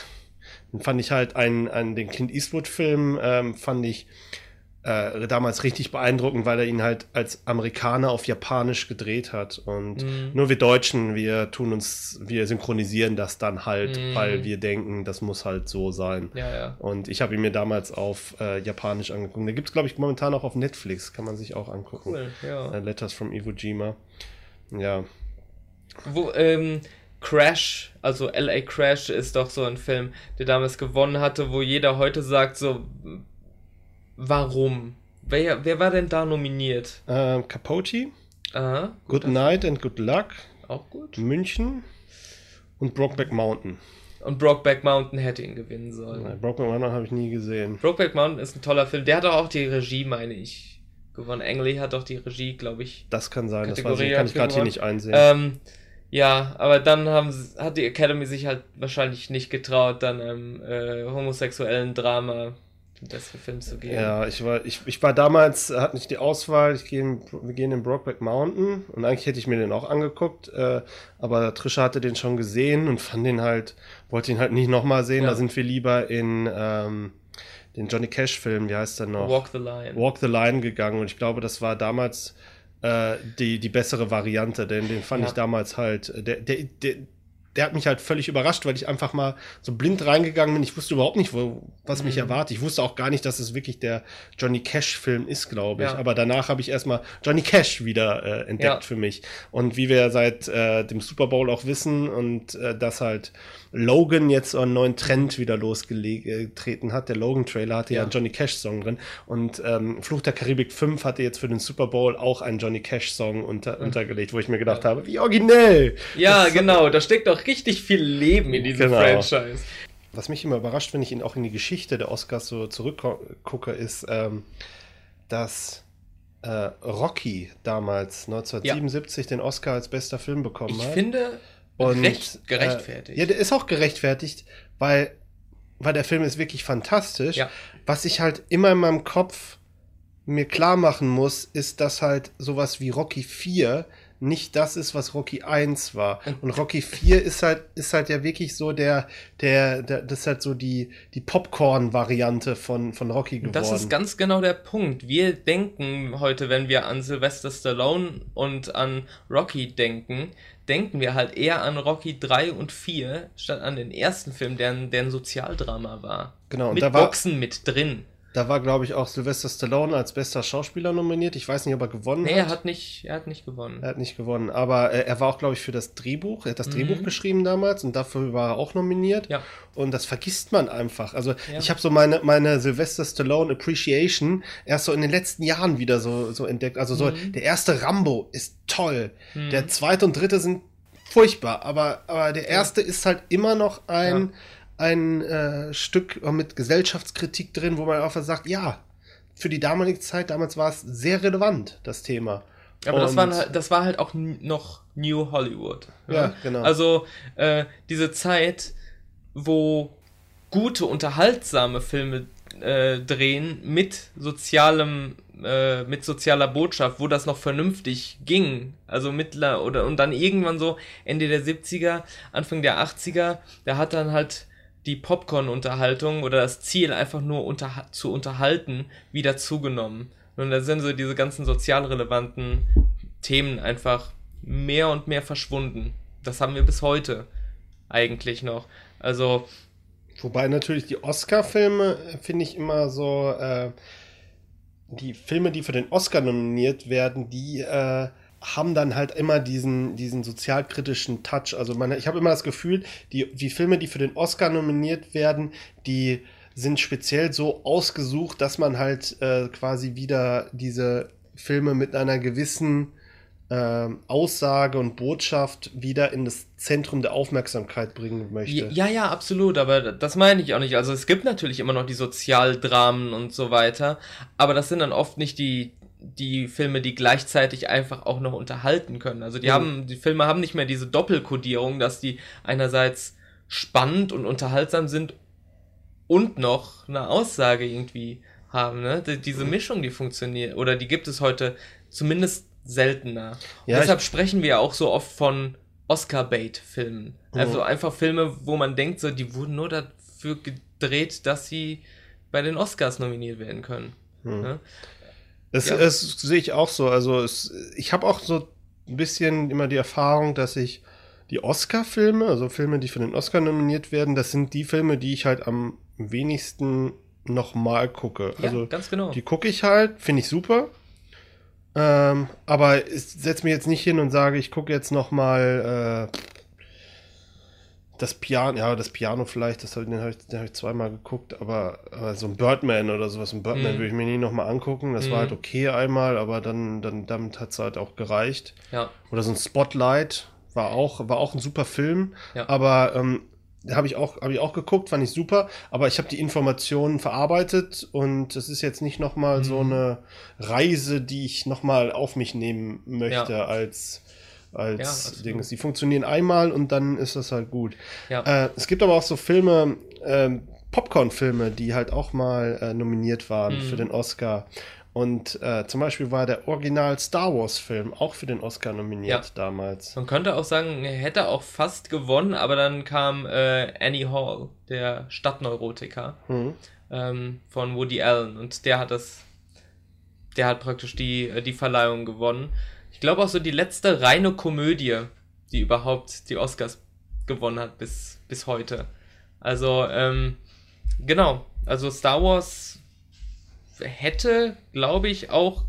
dann fand ich halt einen, einen den Clint Eastwood-Film, ähm, fand ich äh, damals richtig beeindruckend, weil er ihn halt als Amerikaner auf Japanisch gedreht hat. Und mhm. nur wir Deutschen, wir tun uns, wir synchronisieren das dann halt, mhm. weil wir denken, das muss halt so sein. Ja, ja. Und ich habe ihn mir damals auf äh, Japanisch angeguckt. Da gibt es, glaube ich, momentan auch auf Netflix, kann man sich auch angucken. Cool, ja. Äh, Letters from Iwo Jima. Ja. Wo, ähm, Crash, also LA Crash ist doch so ein Film, der damals gewonnen hatte, wo jeder heute sagt so, warum? Wer, wer war denn da nominiert? Ähm, Capote. Aha, Good Night and Good Luck. Auch gut. München und Brokeback Mountain. Und Brokeback Mountain hätte ihn gewinnen sollen. Nein, Brokeback Mountain habe ich nie gesehen. Brokeback Mountain ist ein toller Film. Der hat doch auch die Regie, meine ich, gewonnen. Ang hat doch die Regie, glaube ich. Das kann sein. Kategorie das weiß ich, kann ich gerade hier nicht einsehen. Ähm, ja, aber dann haben, hat die Academy sich halt wahrscheinlich nicht getraut, dann einem äh, homosexuellen Drama den besten Film zu geben. Ja, ich war, ich, ich war damals, hatte nicht die Auswahl, ich gehe wir gehen in Brokeback Mountain und eigentlich hätte ich mir den auch angeguckt, äh, aber Trisha hatte den schon gesehen und fand den halt, wollte ihn halt nicht nochmal sehen, ja. da sind wir lieber in ähm, den Johnny Cash-Film, wie heißt der noch? Walk the Line. Walk the Line gegangen und ich glaube, das war damals äh, die, die bessere Variante, denn den fand ja. ich damals halt, der, der, der, der hat mich halt völlig überrascht, weil ich einfach mal so blind reingegangen bin. Ich wusste überhaupt nicht, wo, was mich mhm. erwartet. Ich wusste auch gar nicht, dass es wirklich der Johnny Cash-Film ist, glaube ich. Ja. Aber danach habe ich erstmal Johnny Cash wieder äh, entdeckt ja. für mich. Und wie wir seit äh, dem Super Bowl auch wissen und äh, dass halt Logan jetzt einen neuen Trend wieder losgetreten hat. Der Logan-Trailer hatte ja. ja einen Johnny Cash-Song drin. Und ähm, Fluch der Karibik 5 hatte jetzt für den Super Bowl auch einen Johnny Cash-Song unter, mhm. untergelegt, wo ich mir gedacht habe, wie originell! Ja, genau, da steckt doch richtig viel Leben in diesem genau. Franchise. Was mich immer überrascht, wenn ich ihn auch in die Geschichte der Oscars so zurückgucke, ist, ähm, dass äh, Rocky damals 1977 ja. den Oscar als bester Film bekommen ich hat. Ich finde, und, Recht, gerechtfertigt. Äh, ja, der ist auch gerechtfertigt, weil, weil der Film ist wirklich fantastisch. Ja. Was ich halt immer in meinem Kopf mir klar machen muss, ist, dass halt sowas wie Rocky 4 nicht das ist, was Rocky 1 war. Und Rocky 4 ist halt, ist halt ja wirklich so der, der, der das ist halt so die, die Popcorn-Variante von, von Rocky geworden. Das ist ganz genau der Punkt. Wir denken heute, wenn wir an Sylvester Stallone und an Rocky denken, denken wir halt eher an Rocky 3 und 4, statt an den ersten Film, der ein, der ein Sozialdrama war. Genau. Und mit da war, Boxen mit drin. Da war, glaube ich, auch Sylvester Stallone als bester Schauspieler nominiert. Ich weiß nicht, ob er gewonnen nee, hat. Nee, er hat nicht, er hat nicht gewonnen. Er hat nicht gewonnen. Aber äh, er war auch, glaube ich, für das Drehbuch. Er hat das mhm. Drehbuch geschrieben damals und dafür war er auch nominiert. Ja. Und das vergisst man einfach. Also ja. ich habe so meine, meine Sylvester Stallone Appreciation erst so in den letzten Jahren wieder so, so entdeckt. Also so, mhm. der erste Rambo ist toll. Mhm. Der zweite und dritte sind furchtbar. Aber, aber der erste ja. ist halt immer noch ein. Ja ein äh, Stück mit Gesellschaftskritik drin, wo man einfach sagt, ja, für die damalige Zeit, damals war es sehr relevant, das Thema. Aber das, waren, halt, das war halt auch noch New Hollywood. Ja, ja genau. Also äh, diese Zeit, wo gute, unterhaltsame Filme äh, drehen mit sozialem, äh, mit sozialer Botschaft, wo das noch vernünftig ging. Also mittler oder und dann irgendwann so Ende der 70er, Anfang der 80er, da hat dann halt die Popcorn-Unterhaltung oder das Ziel, einfach nur unter, zu unterhalten, wieder zugenommen. Und da sind so diese ganzen sozial relevanten Themen einfach mehr und mehr verschwunden. Das haben wir bis heute eigentlich noch. Also. Wobei natürlich die Oscar-Filme, finde ich immer so, äh, die Filme, die für den Oscar nominiert werden, die äh, haben dann halt immer diesen, diesen sozialkritischen Touch. Also man, ich habe immer das Gefühl, die, die Filme, die für den Oscar nominiert werden, die sind speziell so ausgesucht, dass man halt äh, quasi wieder diese Filme mit einer gewissen äh, Aussage und Botschaft wieder in das Zentrum der Aufmerksamkeit bringen möchte. Ja, ja, absolut, aber das meine ich auch nicht. Also es gibt natürlich immer noch die Sozialdramen und so weiter, aber das sind dann oft nicht die die Filme, die gleichzeitig einfach auch noch unterhalten können. Also die mhm. haben, die Filme haben nicht mehr diese Doppelkodierung, dass die einerseits spannend und unterhaltsam sind und noch eine Aussage irgendwie haben. Ne? Die, diese mhm. Mischung, die funktioniert, oder die gibt es heute zumindest seltener. Ja, deshalb sprechen wir auch so oft von Oscar-Bait-Filmen. Mhm. Also einfach Filme, wo man denkt, so, die wurden nur dafür gedreht, dass sie bei den Oscars nominiert werden können. Mhm. Ne? Das, ja. das sehe ich auch so. Also es, ich habe auch so ein bisschen immer die Erfahrung, dass ich die Oscar-Filme, also Filme, die für den Oscar nominiert werden, das sind die Filme, die ich halt am wenigsten nochmal gucke. Ja, also ganz genau. Die gucke ich halt, finde ich super. Ähm, aber ich setze mich jetzt nicht hin und sage, ich gucke jetzt nochmal äh, das Piano, ja, das Piano vielleicht, das den habe ich, hab ich zweimal geguckt, aber, aber, so ein Birdman oder sowas, ein Birdman mm. würde ich mir nie nochmal angucken. Das mm. war halt mhm. okay einmal, aber dann, dann damit hat es halt auch gereicht. Ja. Oder so ein Spotlight war auch, war auch ein super Film, ja. aber ähm, habe ich auch habe ich auch geguckt, fand ich super, aber ich habe die Informationen verarbeitet und es ist jetzt nicht nochmal mm. so mhm. eine Reise, die ich nochmal auf mich nehmen möchte ja. als als ja, Ding. Die funktionieren einmal und dann ist das halt gut. Ja. Äh, es gibt aber auch so Filme, äh, Popcorn-Filme, die halt auch mal äh, nominiert waren mhm. für den Oscar. Und äh, zum Beispiel war der Original Star Wars-Film auch für den Oscar nominiert ja. damals. Man könnte auch sagen, er hätte auch fast gewonnen, aber dann kam äh, Annie Hall, der Stadtneurotiker mhm. ähm, von Woody Allen. Und der hat das, der hat praktisch die, äh, die Verleihung gewonnen. Ich glaube auch so die letzte reine Komödie, die überhaupt die Oscars gewonnen hat bis, bis heute. Also, ähm, genau. Also Star Wars hätte, glaube ich, auch.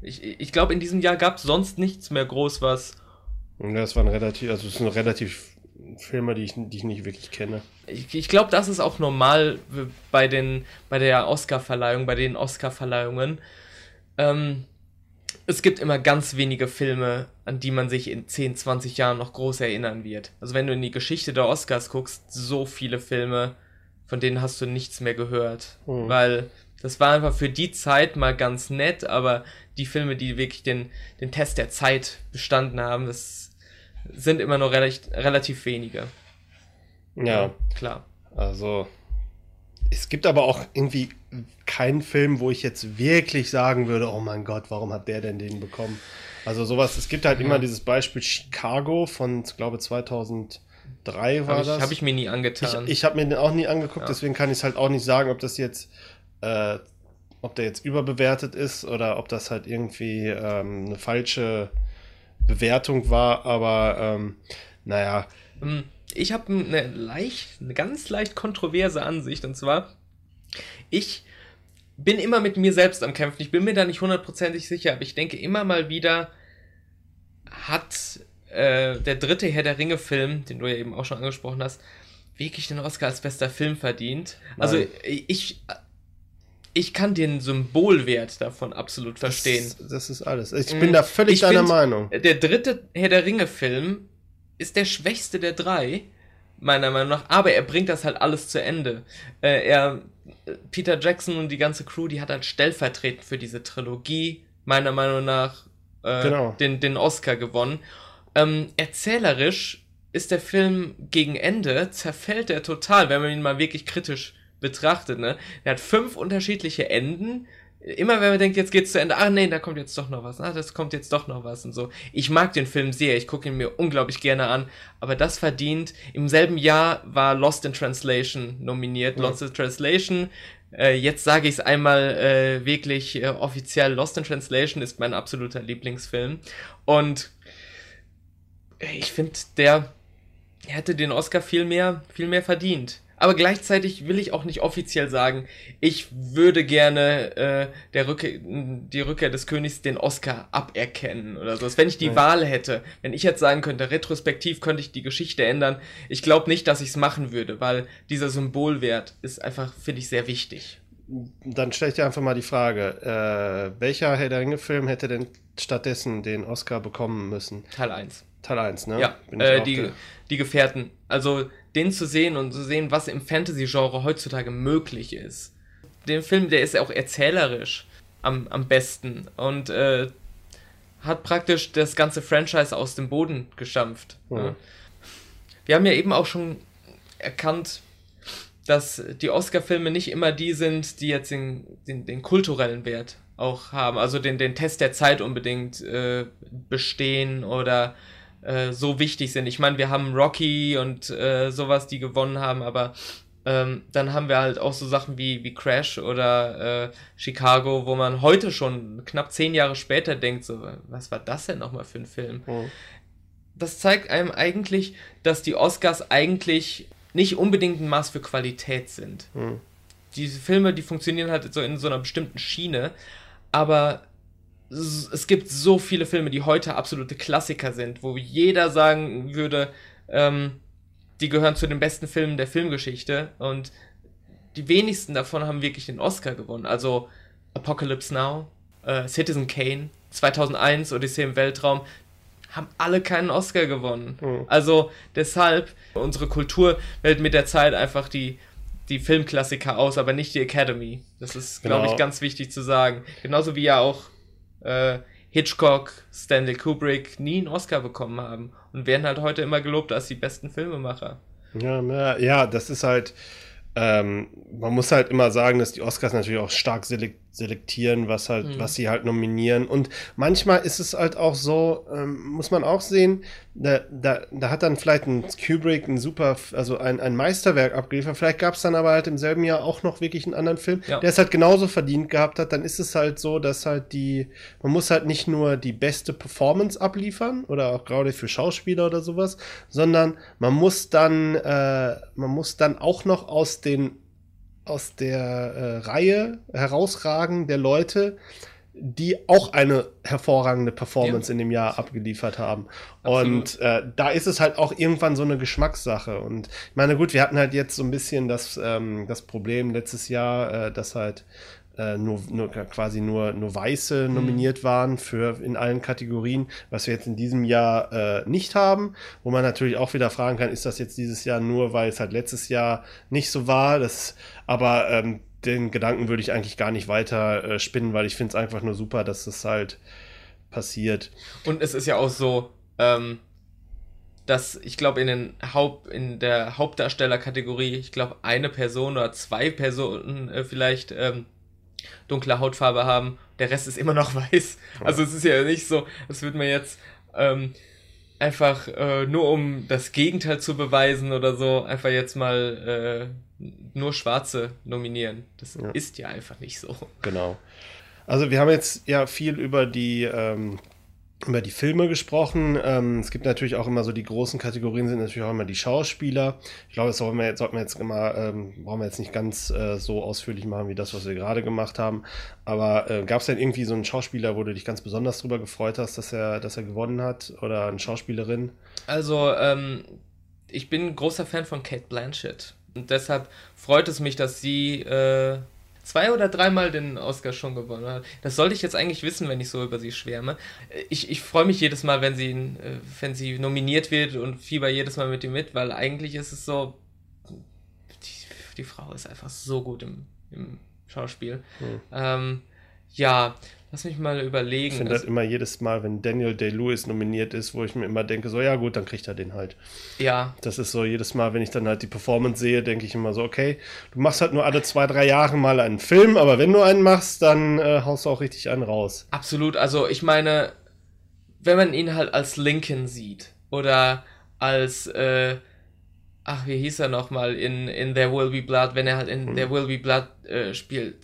Ich, ich glaube, in diesem Jahr gab es sonst nichts mehr groß, was. Das waren relativ, also es sind relativ Filme, die ich, die ich nicht wirklich kenne. Ich, ich glaube, das ist auch normal bei, den, bei der Oscar-Verleihung, bei den Oscar-Verleihungen. Ähm, es gibt immer ganz wenige Filme, an die man sich in 10, 20 Jahren noch groß erinnern wird. Also wenn du in die Geschichte der Oscars guckst, so viele Filme, von denen hast du nichts mehr gehört. Mhm. Weil das war einfach für die Zeit mal ganz nett, aber die Filme, die wirklich den, den Test der Zeit bestanden haben, das sind immer noch relativ, relativ wenige. Ja. ja. Klar. Also, es gibt aber auch irgendwie keinen Film, wo ich jetzt wirklich sagen würde, oh mein Gott, warum hat der denn den bekommen? Also sowas, es gibt halt ja. immer dieses Beispiel Chicago von, ich glaube, 2003 war hab ich, das. Habe ich mir nie angetan. Ich, ich habe mir den auch nie angeguckt, ja. deswegen kann ich es halt auch nicht sagen, ob das jetzt, äh, ob der jetzt überbewertet ist oder ob das halt irgendwie ähm, eine falsche Bewertung war, aber ähm, naja. Ähm, ich habe eine leicht, eine ganz leicht kontroverse Ansicht und zwar, ich bin immer mit mir selbst am Kämpfen. Ich bin mir da nicht hundertprozentig sicher, aber ich denke immer mal wieder, hat äh, der dritte Herr der Ringe-Film, den du ja eben auch schon angesprochen hast, wirklich den Oscar als bester Film verdient. Also Nein. Also ich, ich kann den Symbolwert davon absolut verstehen. Das, das ist alles. Ich mhm. bin da völlig ich deiner Meinung. Der dritte Herr der Ringe-Film ist der schwächste der drei, meiner Meinung nach, aber er bringt das halt alles zu Ende. Äh, er, Peter Jackson und die ganze Crew, die hat halt stellvertretend für diese Trilogie, meiner Meinung nach, äh, genau. den, den Oscar gewonnen. Ähm, erzählerisch ist der Film gegen Ende, zerfällt er total, wenn man ihn mal wirklich kritisch betrachtet. Ne? Er hat fünf unterschiedliche Enden immer wenn man denkt, jetzt geht's zu Ende, ah nee, da kommt jetzt doch noch was, ah, das kommt jetzt doch noch was und so. Ich mag den Film sehr, ich gucke ihn mir unglaublich gerne an, aber das verdient. Im selben Jahr war Lost in Translation nominiert, ja. Lost in Translation. Äh, jetzt sage ich es einmal äh, wirklich äh, offiziell, Lost in Translation ist mein absoluter Lieblingsfilm und ich finde, der hätte den Oscar viel mehr, viel mehr verdient. Aber gleichzeitig will ich auch nicht offiziell sagen, ich würde gerne äh, der Rückkehr, die Rückkehr des Königs den Oscar aberkennen oder so. Wenn ich die ja. Wahl hätte, wenn ich jetzt sagen könnte, retrospektiv könnte ich die Geschichte ändern, ich glaube nicht, dass ich es machen würde, weil dieser Symbolwert ist einfach, finde ich, sehr wichtig. Dann stelle ich dir einfach mal die Frage, äh, welcher Herr der Ringe-Film hätte denn stattdessen den Oscar bekommen müssen? Teil 1. Teil 1, ne? Ja, äh, die, die Gefährten. Also den zu sehen und zu sehen, was im Fantasy-Genre heutzutage möglich ist. Den Film, der ist auch erzählerisch am, am besten und äh, hat praktisch das ganze Franchise aus dem Boden gestampft. Ja. Ne? Wir haben ja eben auch schon erkannt, dass die Oscar-Filme nicht immer die sind, die jetzt den, den, den, kulturellen Wert auch haben, also den, den Test der Zeit unbedingt äh, bestehen oder äh, so wichtig sind. Ich meine, wir haben Rocky und äh, sowas, die gewonnen haben, aber ähm, dann haben wir halt auch so Sachen wie, wie Crash oder äh, Chicago, wo man heute schon knapp zehn Jahre später denkt, so, was war das denn nochmal für ein Film? Mhm. Das zeigt einem eigentlich, dass die Oscars eigentlich nicht unbedingt ein Maß für Qualität sind. Mhm. Diese Filme, die funktionieren halt so in so einer bestimmten Schiene, aber es gibt so viele Filme, die heute absolute Klassiker sind, wo jeder sagen würde, ähm, die gehören zu den besten Filmen der Filmgeschichte und die wenigsten davon haben wirklich den Oscar gewonnen. Also Apocalypse Now, äh, Citizen Kane, 2001, Odyssee im Weltraum, haben alle keinen Oscar gewonnen. Mhm. Also deshalb, unsere Kultur wählt mit der Zeit einfach die, die Filmklassiker aus, aber nicht die Academy. Das ist, glaube genau. ich, ganz wichtig zu sagen. Genauso wie ja auch äh, Hitchcock, Stanley Kubrick nie einen Oscar bekommen haben und werden halt heute immer gelobt als die besten Filmemacher. Ja, ja, das ist halt, ähm, man muss halt immer sagen, dass die Oscars natürlich auch stark selektieren, was halt, mhm. was sie halt nominieren. Und manchmal ist es halt auch so, ähm, muss man auch sehen, da, da, da hat dann vielleicht ein Kubrick ein super, also ein, ein Meisterwerk abgeliefert. Vielleicht gab es dann aber halt im selben Jahr auch noch wirklich einen anderen Film, ja. der es halt genauso verdient gehabt hat. Dann ist es halt so, dass halt die, man muss halt nicht nur die beste Performance abliefern oder auch gerade für Schauspieler oder sowas, sondern man muss dann, äh, man muss dann auch noch aus den aus der äh, Reihe herausragen der Leute, die auch eine hervorragende Performance ja. in dem Jahr abgeliefert haben. Absolut. Und äh, da ist es halt auch irgendwann so eine Geschmackssache. Und ich meine, gut, wir hatten halt jetzt so ein bisschen das, ähm, das Problem letztes Jahr, äh, dass halt äh, nur, nur quasi nur, nur Weiße mhm. nominiert waren für in allen Kategorien, was wir jetzt in diesem Jahr äh, nicht haben, wo man natürlich auch wieder fragen kann, ist das jetzt dieses Jahr nur, weil es halt letztes Jahr nicht so war? Das, aber ähm, den Gedanken würde ich eigentlich gar nicht weiter äh, spinnen, weil ich finde es einfach nur super, dass das halt passiert. Und es ist ja auch so, ähm, dass ich glaube in den Haupt in der Hauptdarstellerkategorie, ich glaube eine Person oder zwei Personen äh, vielleicht ähm, dunkle Hautfarbe haben, der Rest ist immer noch weiß. Also es ist ja nicht so, das wird mir jetzt ähm, einfach äh, nur um das Gegenteil zu beweisen oder so, einfach jetzt mal äh, nur Schwarze nominieren. Das ja. ist ja einfach nicht so. Genau. Also wir haben jetzt ja viel über die ähm, über die Filme gesprochen. Ähm, es gibt natürlich auch immer so die großen Kategorien, sind natürlich auch immer die Schauspieler. Ich glaube, das sollten wir jetzt, sollten wir jetzt immer, ähm, brauchen wir jetzt nicht ganz äh, so ausführlich machen wie das, was wir gerade gemacht haben. Aber äh, gab es denn irgendwie so einen Schauspieler, wo du dich ganz besonders drüber gefreut hast, dass er, dass er gewonnen hat? Oder eine Schauspielerin? Also, ähm, ich bin großer Fan von Kate Blanchett. Und deshalb freut es mich, dass sie äh, zwei oder dreimal den Oscar schon gewonnen hat. Das sollte ich jetzt eigentlich wissen, wenn ich so über sie schwärme. Ich, ich freue mich jedes Mal, wenn sie, äh, wenn sie nominiert wird und fieber jedes Mal mit ihr mit, weil eigentlich ist es so, die, die Frau ist einfach so gut im, im Schauspiel. Hm. Ähm, ja, Lass mich mal überlegen. Ich finde das immer jedes Mal, wenn Daniel Day-Lewis nominiert ist, wo ich mir immer denke, so, ja gut, dann kriegt er den halt. Ja. Das ist so, jedes Mal, wenn ich dann halt die Performance sehe, denke ich immer so, okay, du machst halt nur alle zwei, drei Jahre mal einen Film, aber wenn du einen machst, dann äh, haust du auch richtig einen raus. Absolut, also ich meine, wenn man ihn halt als Lincoln sieht oder als, äh, ach, wie hieß er nochmal, in, in There Will Be Blood, wenn er halt in hm. There Will Be Blood äh, spielt,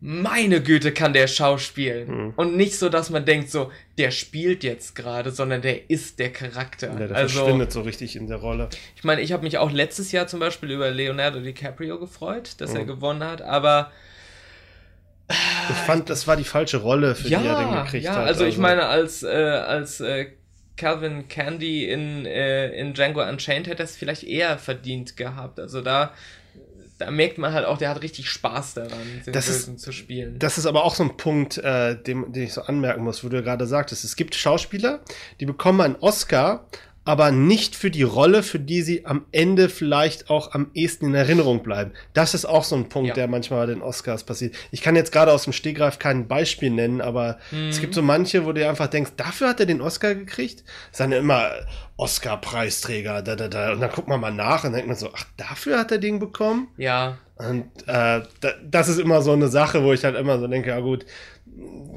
meine Güte, kann der schauspielen. Mhm. Und nicht so, dass man denkt, so, der spielt jetzt gerade, sondern der ist der Charakter. Ja, der also, verschwindet so richtig in der Rolle. Ich meine, ich habe mich auch letztes Jahr zum Beispiel über Leonardo DiCaprio gefreut, dass mhm. er gewonnen hat, aber. Ich fand, das war die falsche Rolle, für ja, die er den gekriegt ja, hat. Also, also ich meine, als, äh, als äh, Calvin Candy in, äh, in Django Unchained hätte er es vielleicht eher verdient gehabt. Also da da merkt man halt auch, der hat richtig Spaß daran, den das ist, zu spielen. Das ist aber auch so ein Punkt, äh, den, den ich so anmerken muss, wo du gerade sagtest. Es gibt Schauspieler, die bekommen einen Oscar, aber nicht für die Rolle, für die sie am Ende vielleicht auch am ehesten in Erinnerung bleiben. Das ist auch so ein Punkt, ja. der manchmal bei den Oscars passiert. Ich kann jetzt gerade aus dem Stegreif kein Beispiel nennen, aber mhm. es gibt so manche, wo du einfach denkst, dafür hat er den Oscar gekriegt. Das sind immer Oscar-Preisträger, da, da, da. Und dann guckt man mal nach und denkt man so, ach, dafür hat er den bekommen? Ja. Und äh, das ist immer so eine Sache, wo ich halt immer so denke, ja gut,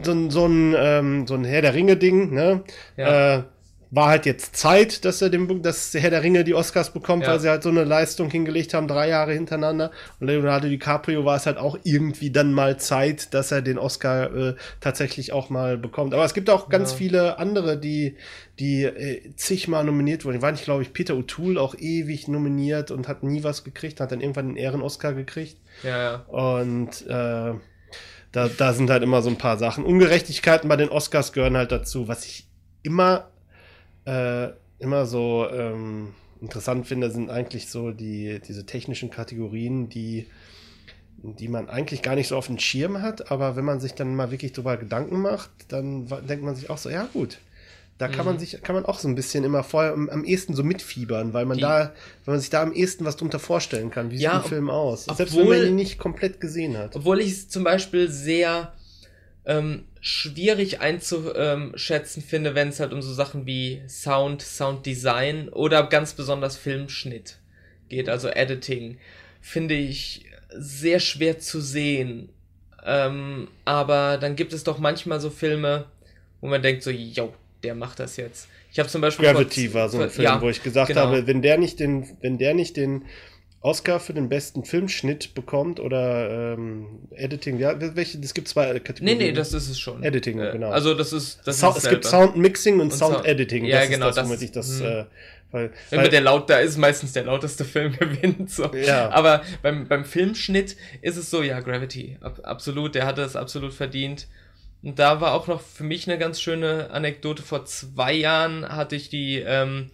so, so ein, ähm, so ein Herr der Ringe-Ding, ne? Ja. Äh, war halt jetzt Zeit, dass er dem, dass Herr der Ringe die Oscars bekommt, ja. weil sie halt so eine Leistung hingelegt haben, drei Jahre hintereinander. Und Leonardo DiCaprio war es halt auch irgendwie dann mal Zeit, dass er den Oscar äh, tatsächlich auch mal bekommt. Aber es gibt auch ganz ja. viele andere, die, die äh, zigmal nominiert wurden. War nicht, glaube ich, Peter O'Toole auch ewig nominiert und hat nie was gekriegt, hat dann irgendwann den Ehren-Oscar gekriegt. Ja, ja. Und äh, da, da sind halt immer so ein paar Sachen. Ungerechtigkeiten bei den Oscars gehören halt dazu, was ich immer äh, immer so ähm, interessant finde, sind eigentlich so die, diese technischen Kategorien, die, die man eigentlich gar nicht so auf dem Schirm hat, aber wenn man sich dann mal wirklich darüber Gedanken macht, dann denkt man sich auch so, ja gut, da kann mhm. man sich, kann man auch so ein bisschen immer vorher am, am ehesten so mitfiebern, weil man die, da, wenn man sich da am ehesten was drunter vorstellen kann, wie ja, sieht ein Film aus? Selbst wenn man ihn nicht komplett gesehen hat. Obwohl ich es zum Beispiel sehr ähm, schwierig einzuschätzen finde, wenn es halt um so Sachen wie Sound, Sounddesign oder ganz besonders Filmschnitt geht, also Editing, finde ich sehr schwer zu sehen, Ähm, aber dann gibt es doch manchmal so Filme, wo man denkt so, yo, der macht das jetzt. Ich habe zum Beispiel Gravity war so ein Film, ja, wo ich gesagt genau. habe, wenn der nicht den, wenn der nicht den Oscar für den besten Filmschnitt bekommt oder ähm, Editing, ja, welche, es gibt zwei Kategorien. Nee, nee, das ist es schon. Editing, äh, genau. Also das ist, das Sound, ist Es gibt Sound Mixing und, und Sound, Sound Editing. Ja, das genau. Ist das, womit ich das, hm. äh, weil, Wenn weil, der laut da ist, meistens der lauteste Film gewinnt. So. Ja. Aber beim, beim Filmschnitt ist es so, ja, Gravity, ab, absolut, der hatte es absolut verdient. Und da war auch noch für mich eine ganz schöne Anekdote. Vor zwei Jahren hatte ich die ähm,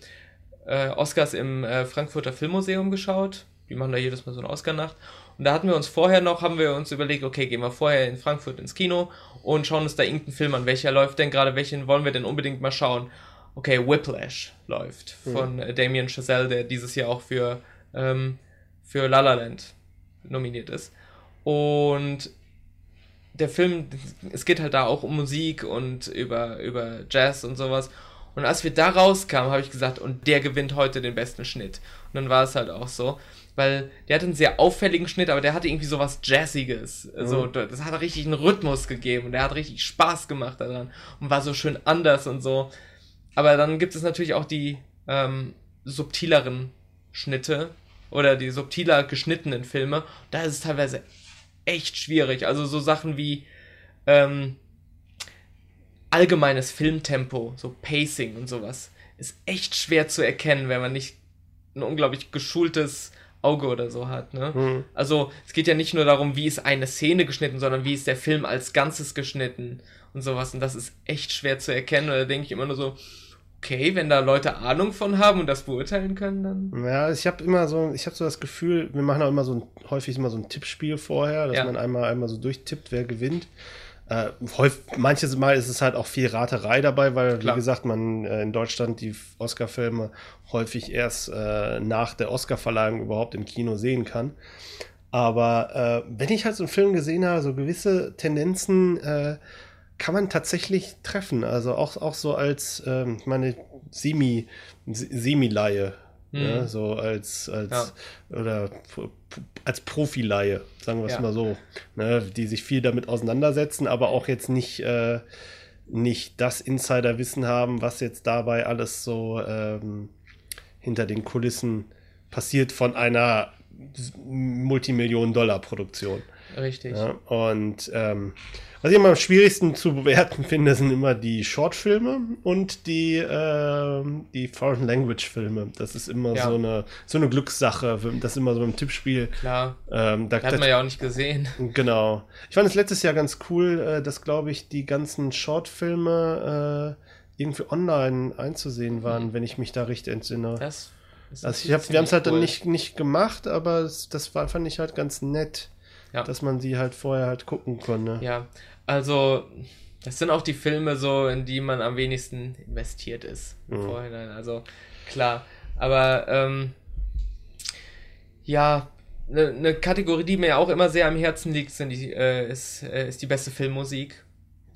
äh, Oscars im äh, Frankfurter Filmmuseum geschaut die machen da jedes Mal so eine Oscar-Nacht. Und da hatten wir uns vorher noch, haben wir uns überlegt, okay, gehen wir vorher in Frankfurt ins Kino und schauen uns da irgendeinen Film an. Welcher läuft denn gerade? Welchen wollen wir denn unbedingt mal schauen? Okay, Whiplash läuft mhm. von äh, Damien Chazelle, der dieses Jahr auch für, ähm, für La La Land nominiert ist. Und der Film, es geht halt da auch um Musik und über, über Jazz und sowas. Und als wir da rauskamen, habe ich gesagt, und der gewinnt heute den besten Schnitt. Und dann war es halt auch so weil der hat einen sehr auffälligen Schnitt, aber der hatte irgendwie so was Jazziges. Also, mhm. das hat richtig einen Rhythmus gegeben und der hat richtig Spaß gemacht daran und war so schön anders und so. Aber dann gibt es natürlich auch die ähm, subtileren Schnitte oder die subtiler geschnittenen Filme. Da ist es teilweise echt schwierig. Also so Sachen wie ähm, allgemeines Filmtempo, so Pacing und sowas, ist echt schwer zu erkennen, wenn man nicht ein unglaublich geschultes Auge oder so hat. Ne? Mhm. Also es geht ja nicht nur darum, wie ist eine Szene geschnitten, sondern wie ist der Film als Ganzes geschnitten und sowas. Und das ist echt schwer zu erkennen. da denke ich immer nur so, okay, wenn da Leute Ahnung von haben und das beurteilen können, dann. Ja, ich habe immer so, ich habe so das Gefühl, wir machen auch immer so ein, häufig immer so ein Tippspiel vorher, dass ja. man einmal einmal so durchtippt, wer gewinnt. Äh, häufig, manches Mal ist es halt auch viel Raterei dabei, weil, Klar. wie gesagt, man äh, in Deutschland die Oscar-Filme häufig erst äh, nach der Oscar-Verleihung überhaupt im Kino sehen kann. Aber äh, wenn ich halt so einen Film gesehen habe, so gewisse Tendenzen äh, kann man tatsächlich treffen. Also auch, auch so als ähm, meine Semi, Semi-Laie mhm. ne, so als, als ja. oder als Profileihe, sagen wir es ja. mal so, ne, die sich viel damit auseinandersetzen, aber auch jetzt nicht, äh, nicht das Insiderwissen haben, was jetzt dabei alles so ähm, hinter den Kulissen passiert von einer Multimillionen-Dollar-Produktion. Richtig. Ja, und ähm, was ich immer am schwierigsten zu bewerten finde, sind immer die Shortfilme und die, äh, die Foreign Language Filme. Das ist immer ja. so, eine, so eine Glückssache. Das ist immer so ein Tippspiel. Klar. Ähm, da, hat man ja auch nicht gesehen. Genau. Ich fand es letztes Jahr ganz cool, äh, dass, glaube ich, die ganzen Shortfilme äh, irgendwie online einzusehen waren, mhm. wenn ich mich da richtig entsinne. Das also ich hab, wir haben es halt cool. dann nicht, nicht gemacht, aber das, das war, fand ich halt ganz nett, ja. dass man sie halt vorher halt gucken konnte. Ja, also, das sind auch die Filme so, in die man am wenigsten investiert ist mhm. Vorhinein. Also, klar. Aber, ähm, ja, eine ne Kategorie, die mir auch immer sehr am Herzen liegt, sind die, äh, ist, äh, ist die beste Filmmusik.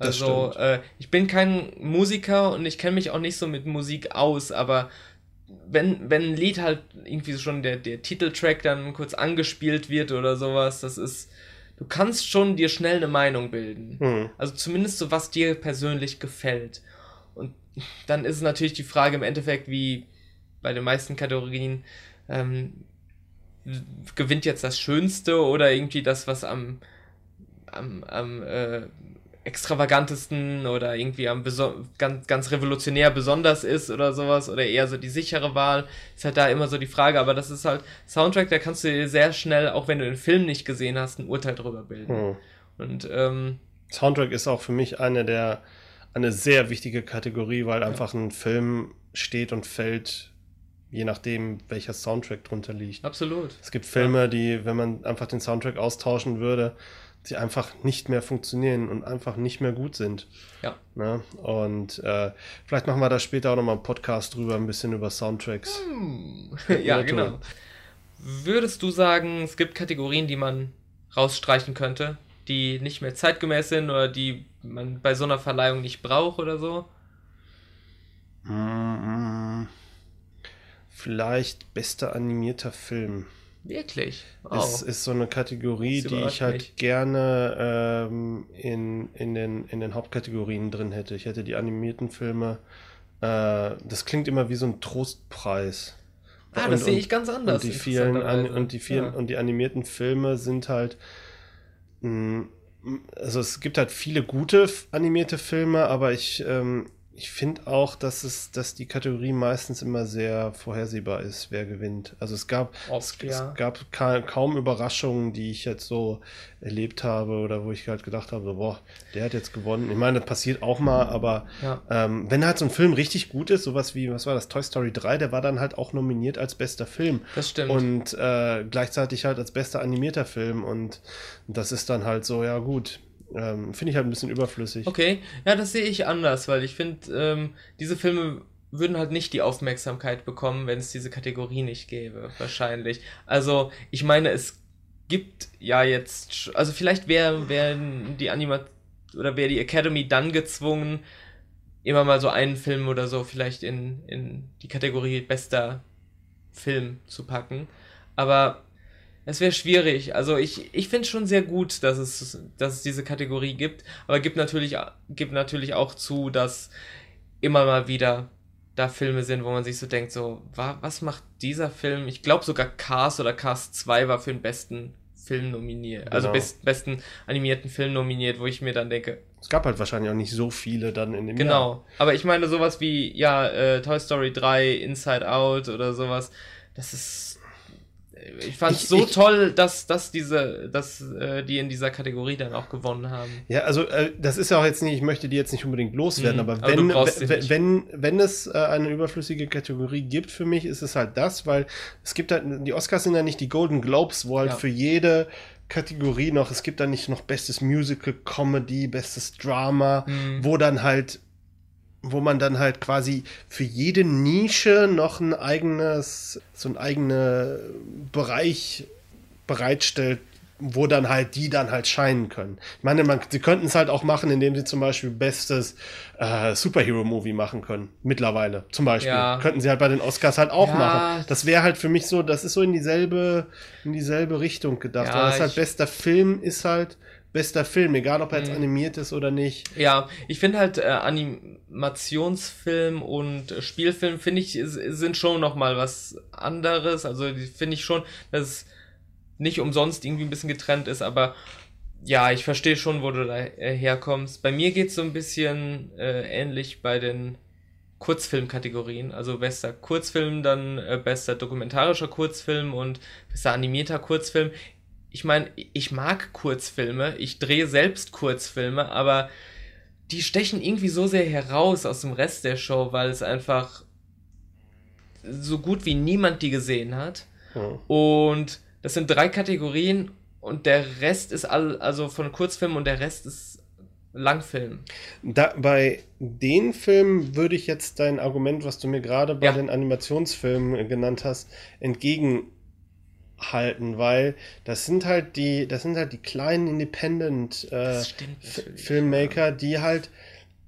Also, äh, ich bin kein Musiker und ich kenne mich auch nicht so mit Musik aus, aber wenn, wenn ein Lied halt irgendwie schon der, der Titeltrack dann kurz angespielt wird oder sowas, das ist, du kannst schon dir schnell eine Meinung bilden. Mhm. Also zumindest so, was dir persönlich gefällt. Und dann ist es natürlich die Frage im Endeffekt, wie bei den meisten Kategorien, ähm, gewinnt jetzt das Schönste oder irgendwie das, was am, am, am äh, extravagantesten oder irgendwie am ganz, ganz revolutionär besonders ist oder sowas oder eher so die sichere Wahl, ist halt da immer so die Frage, aber das ist halt Soundtrack, da kannst du dir sehr schnell, auch wenn du den Film nicht gesehen hast, ein Urteil drüber bilden. Hm. Und ähm, Soundtrack ist auch für mich eine der eine sehr wichtige Kategorie, weil ja. einfach ein Film steht und fällt je nachdem, welcher Soundtrack drunter liegt. Absolut. Es gibt Filme, ja. die, wenn man einfach den Soundtrack austauschen würde, die einfach nicht mehr funktionieren und einfach nicht mehr gut sind. Ja. Ne? Und äh, vielleicht machen wir da später auch nochmal einen Podcast drüber, ein bisschen über Soundtracks. Hm. ja, genau. Würdest du sagen, es gibt Kategorien, die man rausstreichen könnte, die nicht mehr zeitgemäß sind oder die man bei so einer Verleihung nicht braucht oder so? Vielleicht bester animierter Film. Wirklich? Wow. Es ist so eine Kategorie, die ich halt mich. gerne ähm, in, in, den, in den Hauptkategorien drin hätte. Ich hätte die animierten Filme. Äh, das klingt immer wie so ein Trostpreis. Ah, und, das sehe ich ganz anders. Und die vielen, und die vielen, ja. und die animierten Filme sind halt. Mh, mm, also es gibt halt viele gute animierte Filme, aber ich ähm, ich finde auch, dass es, dass die Kategorie meistens immer sehr vorhersehbar ist, wer gewinnt. Also es gab, Oft, es, ja. es, gab ka kaum Überraschungen, die ich jetzt so erlebt habe oder wo ich halt gedacht habe, so, boah, der hat jetzt gewonnen. Ich meine, das passiert auch mal, aber ja. ähm, wenn halt so ein Film richtig gut ist, sowas wie, was war das, Toy Story 3, der war dann halt auch nominiert als bester Film. Das stimmt. Und äh, gleichzeitig halt als bester animierter Film und das ist dann halt so, ja gut, ähm, finde ich halt ein bisschen überflüssig. Okay, ja, das sehe ich anders, weil ich finde, ähm, diese Filme würden halt nicht die Aufmerksamkeit bekommen, wenn es diese Kategorie nicht gäbe, wahrscheinlich. Also, ich meine, es gibt ja jetzt, also vielleicht wäre wär die Anima oder wäre die Academy dann gezwungen, immer mal so einen Film oder so vielleicht in, in die Kategorie bester Film zu packen. Aber es wäre schwierig. Also ich, ich finde es schon sehr gut, dass es, dass es diese Kategorie gibt, aber gibt natürlich, gibt natürlich auch zu, dass immer mal wieder da Filme sind, wo man sich so denkt, so, wa, was macht dieser Film? Ich glaube sogar Cars oder Cars 2 war für den besten Film nominiert, also genau. also best, besten animierten Film nominiert, wo ich mir dann denke. Es gab halt wahrscheinlich auch nicht so viele dann in dem genau. Jahr. Genau, aber ich meine sowas wie, ja, äh, Toy Story 3, Inside Out oder sowas, das ist ich fand es so ich, toll, dass, dass diese, dass äh, die in dieser Kategorie dann auch gewonnen haben. Ja, also äh, das ist ja auch jetzt nicht, ich möchte die jetzt nicht unbedingt loswerden, mhm, aber, wenn, aber wenn, wenn es äh, eine überflüssige Kategorie gibt für mich, ist es halt das, weil es gibt halt, die Oscars sind ja nicht die Golden Globes, wo halt ja. für jede Kategorie noch, es gibt da nicht noch bestes Musical, Comedy, bestes Drama, mhm. wo dann halt wo man dann halt quasi für jede Nische noch ein eigenes, so ein eigener Bereich bereitstellt, wo dann halt die dann halt scheinen können. Ich meine, man, sie könnten es halt auch machen, indem sie zum Beispiel bestes äh, Superhero-Movie machen können. Mittlerweile, zum Beispiel. Ja. Könnten sie halt bei den Oscars halt auch ja. machen. Das wäre halt für mich so, das ist so in dieselbe, in dieselbe Richtung gedacht. Ja, Weil das halt bester Film ist halt bester Film, egal ob er jetzt mhm. animiert ist oder nicht. Ja, ich finde halt äh, Animationsfilm und Spielfilm finde ich sind schon noch mal was anderes. Also finde ich schon, dass es nicht umsonst irgendwie ein bisschen getrennt ist, aber ja, ich verstehe schon, wo du da äh, herkommst. Bei mir geht es so ein bisschen äh, ähnlich bei den Kurzfilmkategorien, also bester Kurzfilm, dann äh, bester dokumentarischer Kurzfilm und bester animierter Kurzfilm ich meine, ich mag Kurzfilme, ich drehe selbst Kurzfilme, aber die stechen irgendwie so sehr heraus aus dem Rest der Show, weil es einfach so gut wie niemand die gesehen hat. Hm. Und das sind drei Kategorien und der Rest ist all, also von Kurzfilmen und der Rest ist Langfilm. Da, bei den Filmen würde ich jetzt dein Argument, was du mir gerade bei ja. den Animationsfilmen genannt hast, entgegen halten, weil das sind halt die, das sind halt die kleinen Independent äh, Filmmaker, die halt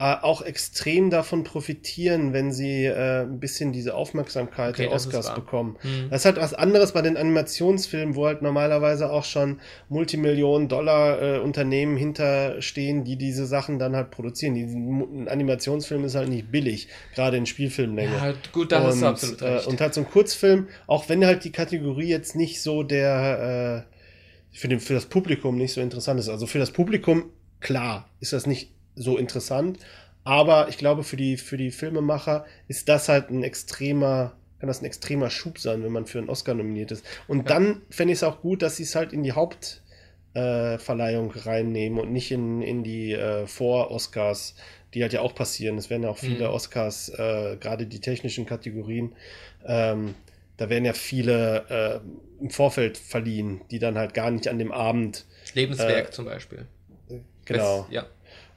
auch extrem davon profitieren, wenn sie äh, ein bisschen diese Aufmerksamkeit okay, der Oscars bekommen. Mhm. Das ist halt was anderes bei den Animationsfilmen, wo halt normalerweise auch schon Multimillionen Dollar äh, Unternehmen hinterstehen, die diese Sachen dann halt produzieren. Die, ein Animationsfilm ist halt nicht billig, gerade in Spielfilmlänge. Ja, gut, da hast du absolut recht. Äh, und halt so ein Kurzfilm, auch wenn halt die Kategorie jetzt nicht so der äh, für, den, für das Publikum nicht so interessant ist. Also für das Publikum, klar, ist das nicht so interessant. Aber ich glaube, für die, für die Filmemacher ist das halt ein extremer, kann das ein extremer Schub sein, wenn man für einen Oscar nominiert ist. Und ja. dann fände ich es auch gut, dass sie es halt in die Hauptverleihung äh, reinnehmen und nicht in, in die äh, Vor-Oscars, die halt ja auch passieren. Es werden ja auch viele mhm. Oscars, äh, gerade die technischen Kategorien, ähm, da werden ja viele äh, im Vorfeld verliehen, die dann halt gar nicht an dem Abend. Lebenswerk äh, zum Beispiel. Genau. Das, ja.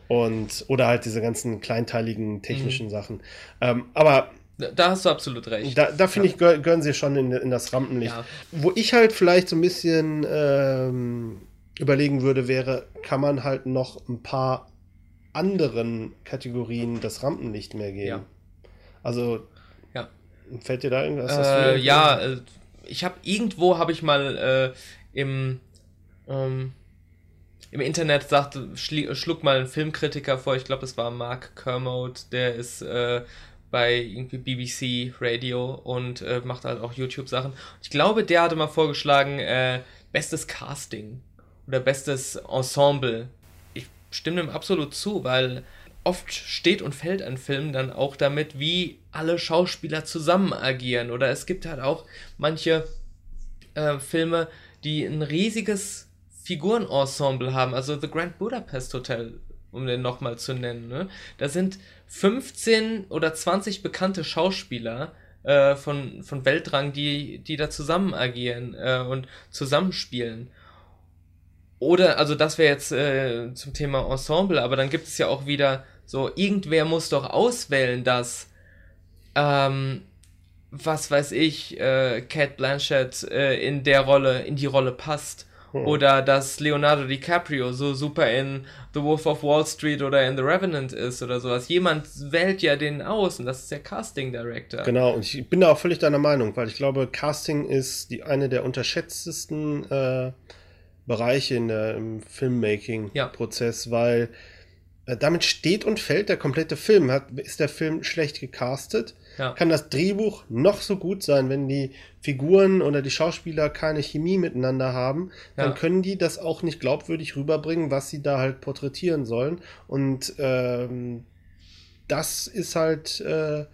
Und, oder halt diese ganzen kleinteiligen technischen mhm. Sachen. Ähm, aber da hast du absolut recht. Da, da finde ich, gehör, gehören sie schon in, in das Rampenlicht. Ja. Wo ich halt vielleicht so ein bisschen ähm, überlegen würde, wäre, kann man halt noch ein paar anderen Kategorien das Rampenlicht mehr geben? Ja. Also, ja. fällt dir da irgendwas? Äh, ja, äh, ich habe irgendwo habe ich mal äh, im ähm, im Internet sagte, schlug mal ein Filmkritiker vor, ich glaube, das war Mark Kermode, der ist äh, bei irgendwie BBC Radio und äh, macht halt auch YouTube-Sachen. Ich glaube, der hatte mal vorgeschlagen, äh, bestes Casting oder bestes Ensemble. Ich stimme dem absolut zu, weil oft steht und fällt ein Film dann auch damit, wie alle Schauspieler zusammen agieren. Oder es gibt halt auch manche äh, Filme, die ein riesiges Figurenensemble haben. Also The Grand Budapest Hotel, um den nochmal zu nennen. Ne? Da sind 15 oder 20 bekannte Schauspieler äh, von, von Weltrang, die, die da zusammen agieren äh, und zusammenspielen. Oder, also das wäre jetzt äh, zum Thema Ensemble, aber dann gibt es ja auch wieder so, irgendwer muss doch auswählen, dass, ähm, was weiß ich, äh, Cat Blanchett äh, in der Rolle, in die Rolle passt. Hm. Oder dass Leonardo DiCaprio so super in The Wolf of Wall Street oder in The Revenant ist oder sowas. Jemand wählt ja den aus und das ist der Casting Director. Genau, und ich bin da auch völlig deiner Meinung, weil ich glaube, Casting ist die eine der unterschätztesten äh, Bereiche in der, im Filmmaking-Prozess, ja. weil äh, damit steht und fällt der komplette Film. Hat, ist der Film schlecht gecastet? Ja. Kann das Drehbuch noch so gut sein, wenn die Figuren oder die Schauspieler keine Chemie miteinander haben, ja. dann können die das auch nicht glaubwürdig rüberbringen, was sie da halt porträtieren sollen. Und ähm, das ist halt äh,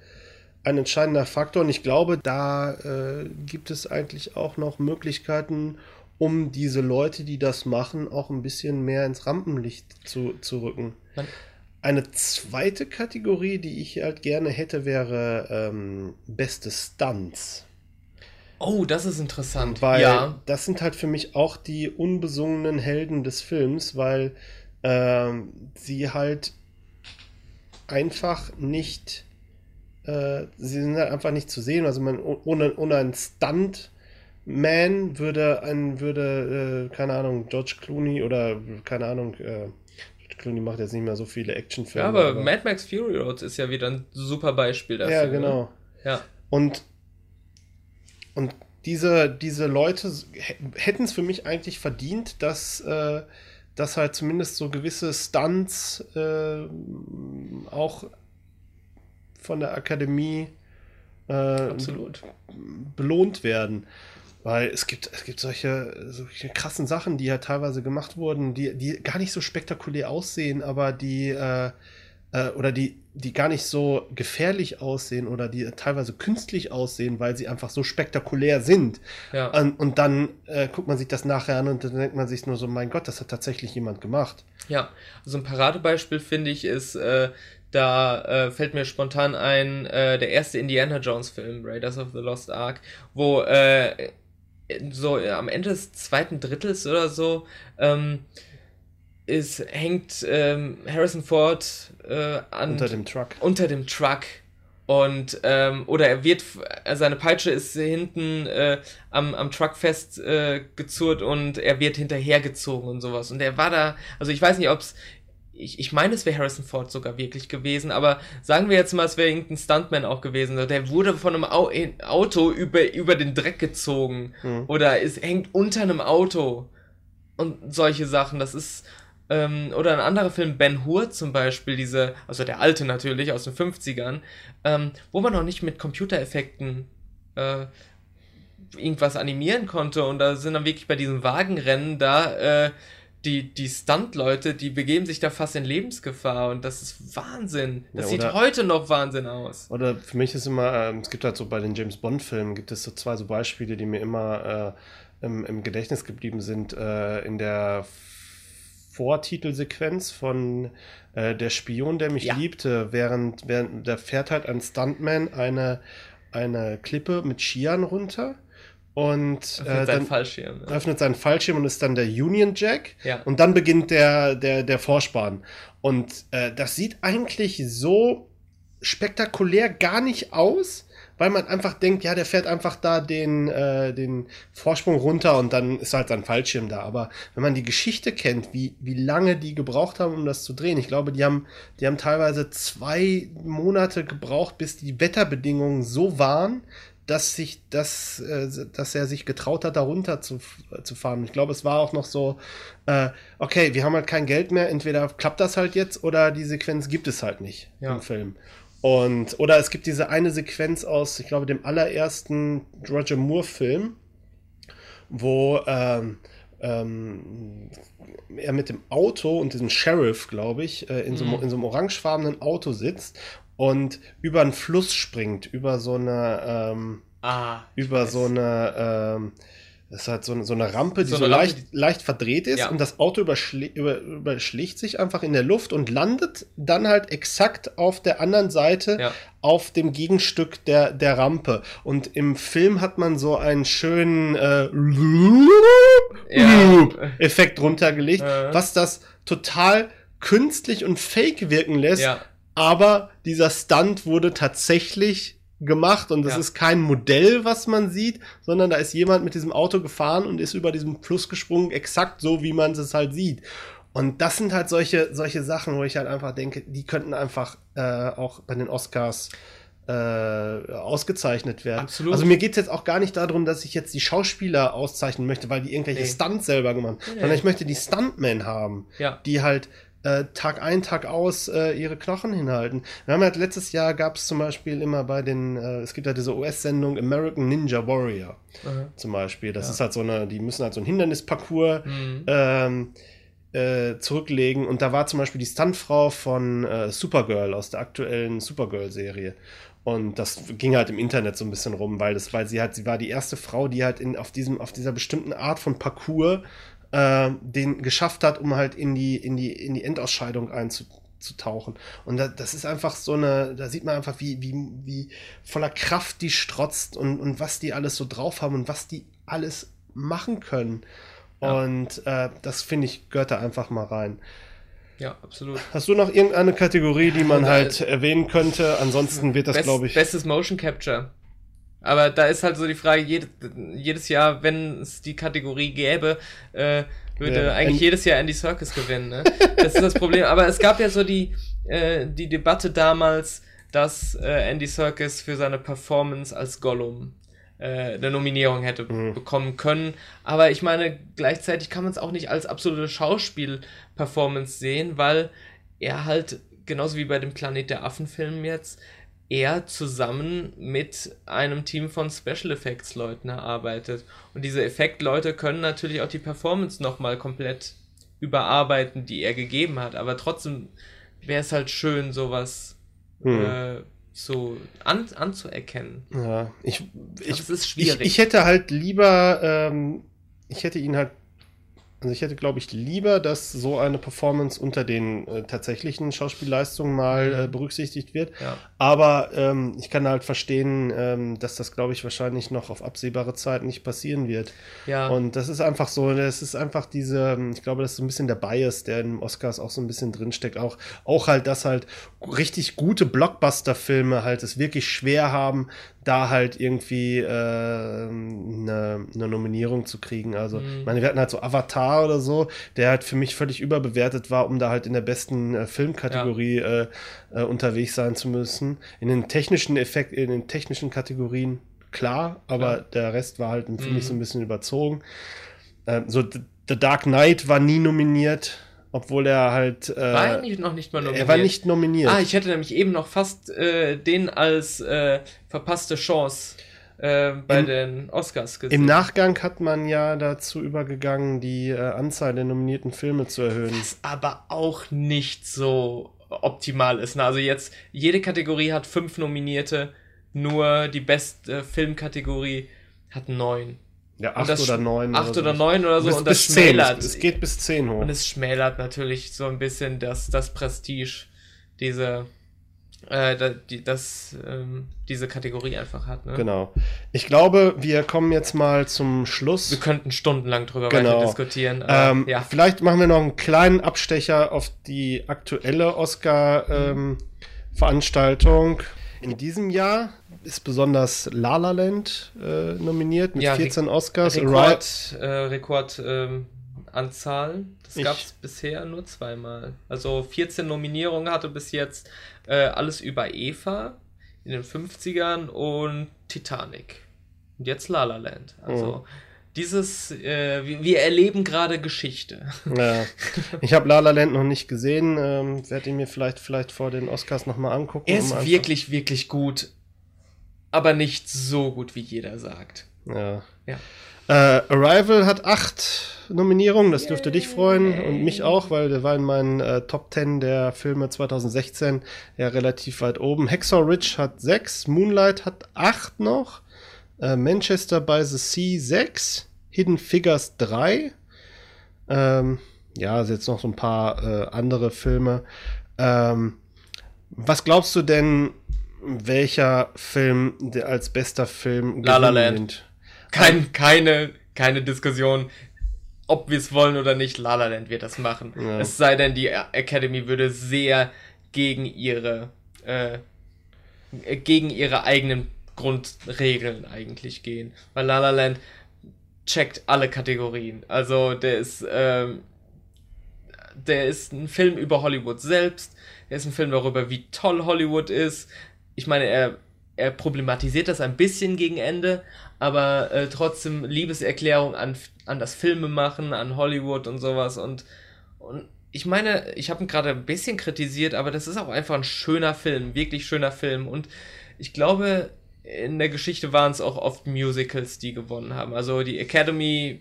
ein entscheidender Faktor. Und ich glaube, da äh, gibt es eigentlich auch noch Möglichkeiten, um diese Leute, die das machen, auch ein bisschen mehr ins Rampenlicht zu, zu rücken. Man eine zweite Kategorie, die ich halt gerne hätte, wäre ähm, beste Stunts. Oh, das ist interessant. Weil ja. das sind halt für mich auch die unbesungenen Helden des Films, weil ähm, sie halt einfach nicht, äh, sie sind halt einfach nicht zu sehen. Also man ohne, ohne einen Stunt Man würde ein, würde, äh, keine Ahnung, George Clooney oder keine Ahnung, äh, Clooney macht jetzt nicht mehr so viele Actionfilme. Ja, aber, aber, Mad Max Fury Road ist ja wieder ein super Beispiel dafür. Ja, ne? genau. Ja. Und, und diese, diese Leute hätten es für mich eigentlich verdient, dass, äh, dass halt zumindest so gewisse Stunts äh, auch von der Akademie äh, belohnt werden. Weil es gibt, es gibt solche, solche krassen Sachen, die ja halt teilweise gemacht wurden, die, die gar nicht so spektakulär aussehen, aber die, äh, äh, oder die, die gar nicht so gefährlich aussehen oder die teilweise künstlich aussehen, weil sie einfach so spektakulär sind. Ja. Und, und dann äh, guckt man sich das nachher an und dann denkt man sich nur so, mein Gott, das hat tatsächlich jemand gemacht. Ja, also ein Paradebeispiel finde ich ist, äh, da äh, fällt mir spontan ein, äh, der erste Indiana Jones Film, Raiders of the Lost Ark, wo äh, so am Ende des zweiten Drittels oder so ähm, ist, hängt ähm, Harrison Ford äh, an, unter dem Truck. Unter dem Truck. Und, ähm, oder er wird, seine Peitsche ist hinten äh, am, am Truck festgezurrt äh, und er wird hinterhergezogen und sowas. Und er war da, also ich weiß nicht, ob es ich, ich meine, es wäre Harrison Ford sogar wirklich gewesen, aber sagen wir jetzt mal, es wäre irgendein Stuntman auch gewesen. Der wurde von einem Auto über, über den Dreck gezogen mhm. oder es hängt unter einem Auto und solche Sachen. Das ist, ähm, oder ein anderer Film, Ben Hur zum Beispiel, diese, also der alte natürlich aus den 50ern, ähm, wo man noch nicht mit Computereffekten äh, irgendwas animieren konnte und da sind dann wirklich bei diesen Wagenrennen da, äh, die, die Stunt-Leute, die begeben sich da fast in Lebensgefahr und das ist Wahnsinn. Das ja, oder, sieht heute noch Wahnsinn aus. Oder für mich ist immer, äh, es gibt halt so bei den James Bond-Filmen, gibt es so zwei so Beispiele, die mir immer äh, im, im, Gedächtnis geblieben sind. Äh, in der Vortitelsequenz von äh, Der Spion, der mich ja. liebte, während, während da fährt halt ein Stuntman eine, eine Klippe mit Skiern runter und öffnet äh, dann Fallschirm, ja. öffnet seinen Fallschirm und ist dann der Union Jack. Ja. Und dann beginnt der, der, der Vorspann. Und äh, das sieht eigentlich so spektakulär gar nicht aus, weil man einfach denkt, ja, der fährt einfach da den, äh, den Vorsprung runter und dann ist halt sein Fallschirm da. Aber wenn man die Geschichte kennt, wie, wie lange die gebraucht haben, um das zu drehen, ich glaube, die haben, die haben teilweise zwei Monate gebraucht, bis die Wetterbedingungen so waren, dass sich das, äh, dass er sich getraut hat, darunter zu, zu fahren. Ich glaube, es war auch noch so, äh, okay, wir haben halt kein Geld mehr, entweder klappt das halt jetzt oder die Sequenz gibt es halt nicht ja. im Film. Und, oder es gibt diese eine Sequenz aus, ich glaube, dem allerersten Roger Moore-Film, wo ähm, ähm, er mit dem Auto und diesem Sheriff, glaube ich, äh, in, so, mhm. in so einem orangefarbenen Auto sitzt und über einen Fluss springt, über so eine, ähm, ah, über weiß. so eine, ähm, das ist halt so, so eine Rampe, die so, so Rampe, leicht, die... leicht verdreht ist ja. und das Auto überschli über, überschlägt sich einfach in der Luft und landet dann halt exakt auf der anderen Seite ja. auf dem Gegenstück der, der Rampe. Und im Film hat man so einen schönen äh, ja. Effekt runtergelegt, was das total künstlich und fake wirken lässt. Aber dieser Stunt wurde tatsächlich gemacht und das ja. ist kein Modell, was man sieht, sondern da ist jemand mit diesem Auto gefahren und ist über diesen Fluss gesprungen, exakt so, wie man es halt sieht. Und das sind halt solche, solche Sachen, wo ich halt einfach denke, die könnten einfach äh, auch bei den Oscars äh, ausgezeichnet werden. Absolut. Also mir geht es jetzt auch gar nicht darum, dass ich jetzt die Schauspieler auszeichnen möchte, weil die irgendwelche nee. Stunts selber gemacht haben, nee. sondern ich möchte die Stuntmen haben, ja. die halt äh, Tag ein, Tag aus äh, ihre Knochen hinhalten. Wir haben halt letztes Jahr gab es zum Beispiel immer bei den, äh, es gibt ja diese US-Sendung American Ninja Warrior mhm. zum Beispiel. Das ja. ist halt so eine, die müssen halt so ein Hindernisparcours mhm. ähm, äh, zurücklegen. Und da war zum Beispiel die Stuntfrau von äh, Supergirl aus der aktuellen Supergirl-Serie. Und das ging halt im Internet so ein bisschen rum, weil das, weil sie halt, sie war die erste Frau, die halt in, auf diesem, auf dieser bestimmten Art von Parcours äh, den geschafft hat, um halt in die, in die, in die Endausscheidung einzutauchen. Und da, das ist einfach so eine, da sieht man einfach, wie, wie, wie voller Kraft die strotzt und, und was die alles so drauf haben und was die alles machen können. Ja. Und äh, das finde ich, gehört da einfach mal rein. Ja, absolut. Hast du noch irgendeine Kategorie, die man halt erwähnen könnte? Ansonsten wird das, glaube ich. Bestes Motion Capture. Aber da ist halt so die Frage, jedes, jedes Jahr, wenn es die Kategorie gäbe, äh, würde ja, eigentlich jedes Jahr Andy Circus gewinnen. Ne? Das ist das Problem. Aber es gab ja so die, äh, die Debatte damals, dass äh, Andy Circus für seine Performance als Gollum äh, eine Nominierung hätte mhm. bekommen können. Aber ich meine, gleichzeitig kann man es auch nicht als absolute Schauspiel-Performance sehen, weil er halt, genauso wie bei dem Planet der Affen-Film jetzt, er zusammen mit einem Team von Special Effects Leuten erarbeitet. Und diese Effektleute können natürlich auch die Performance nochmal komplett überarbeiten, die er gegeben hat. Aber trotzdem wäre es halt schön, sowas hm. äh, so an, anzuerkennen. Ja, ich, ich, ich, ich, ich hätte halt lieber, ähm, ich hätte ihn halt also ich hätte, glaube ich, lieber, dass so eine Performance unter den äh, tatsächlichen Schauspielleistungen mal äh, mhm. berücksichtigt wird. Ja. Aber ähm, ich kann halt verstehen, ähm, dass das, glaube ich, wahrscheinlich noch auf absehbare Zeit nicht passieren wird. Ja. Und das ist einfach so, das ist einfach diese, ähm, ich glaube, das ist so ein bisschen der Bias, der in Oscars auch so ein bisschen drinsteckt. Auch, auch halt, dass halt richtig gute Blockbuster-Filme halt es wirklich schwer haben, da halt irgendwie äh, eine, eine Nominierung zu kriegen. Also, mhm. ich meine, wir hatten halt so Avatar oder so, der halt für mich völlig überbewertet war, um da halt in der besten äh, Filmkategorie ja. äh, äh, unterwegs sein zu müssen. In den technischen Effekt, in den technischen Kategorien klar, aber ja. der Rest war halt für mhm. mich so ein bisschen überzogen. Ähm, so The Dark Knight war nie nominiert obwohl er halt. Äh, war er nicht, noch nicht mal nominiert? Er war nicht nominiert. Ah, ich hätte nämlich eben noch fast äh, den als äh, verpasste Chance äh, bei Im, den Oscars gesehen. Im Nachgang hat man ja dazu übergegangen, die äh, Anzahl der nominierten Filme zu erhöhen. Was aber auch nicht so optimal ist. Ne? Also jetzt, jede Kategorie hat fünf Nominierte, nur die beste Filmkategorie hat neun. Ja, acht oder neun. Acht oder, oder neun oder so. Bis, und das schmälert. Es geht bis zehn hoch. Und es schmälert natürlich so ein bisschen das, das Prestige, diese, äh, die, das, ähm, diese Kategorie einfach hat. Ne? Genau. Ich glaube, wir kommen jetzt mal zum Schluss. Wir könnten stundenlang drüber genau. weiter diskutieren. Ähm, ja. Vielleicht machen wir noch einen kleinen Abstecher auf die aktuelle Oscar-Veranstaltung. Ähm, In diesem Jahr ist besonders La La Land äh, nominiert mit ja, 14 Re Oscars. Rekord, äh, Rekordanzahl. Ähm, das gab es bisher nur zweimal. Also 14 Nominierungen hatte bis jetzt äh, alles über Eva in den 50ern und Titanic. Und jetzt La La Land. Also mhm. dieses, äh, wir, wir, erleben gerade Geschichte. Ja. Ich habe La La Land noch nicht gesehen. Ähm, Werde ihn mir vielleicht, vielleicht vor den Oscars nochmal angucken. Er ist um wirklich, wirklich gut. Aber nicht so gut, wie jeder sagt. Ja. ja. Äh, Arrival hat acht Nominierungen, das dürfte dich freuen und mich auch, weil der war in meinen äh, Top 10 der Filme 2016 ja relativ weit oben. Hacksaw Ridge hat sechs, Moonlight hat acht noch, äh, Manchester by the Sea sechs, Hidden Figures drei. Ähm, ja, jetzt noch so ein paar äh, andere Filme. Ähm, was glaubst du denn, welcher Film der als bester Film La La Land. Kein, keine, keine Diskussion ob wir es wollen oder nicht, La La Land wird das machen. Ja. Es sei denn, die Academy würde sehr gegen ihre äh, gegen ihre eigenen Grundregeln eigentlich gehen. Weil La La Land checkt alle Kategorien. Also der ist ähm, der ist ein Film über Hollywood selbst. Der ist ein Film darüber, wie toll Hollywood ist. Ich meine, er er problematisiert das ein bisschen gegen Ende, aber äh, trotzdem Liebeserklärung an, an das Filmemachen, an Hollywood und sowas. Und, und ich meine, ich habe ihn gerade ein bisschen kritisiert, aber das ist auch einfach ein schöner Film, wirklich schöner Film. Und ich glaube, in der Geschichte waren es auch oft Musicals, die gewonnen haben. Also die Academy,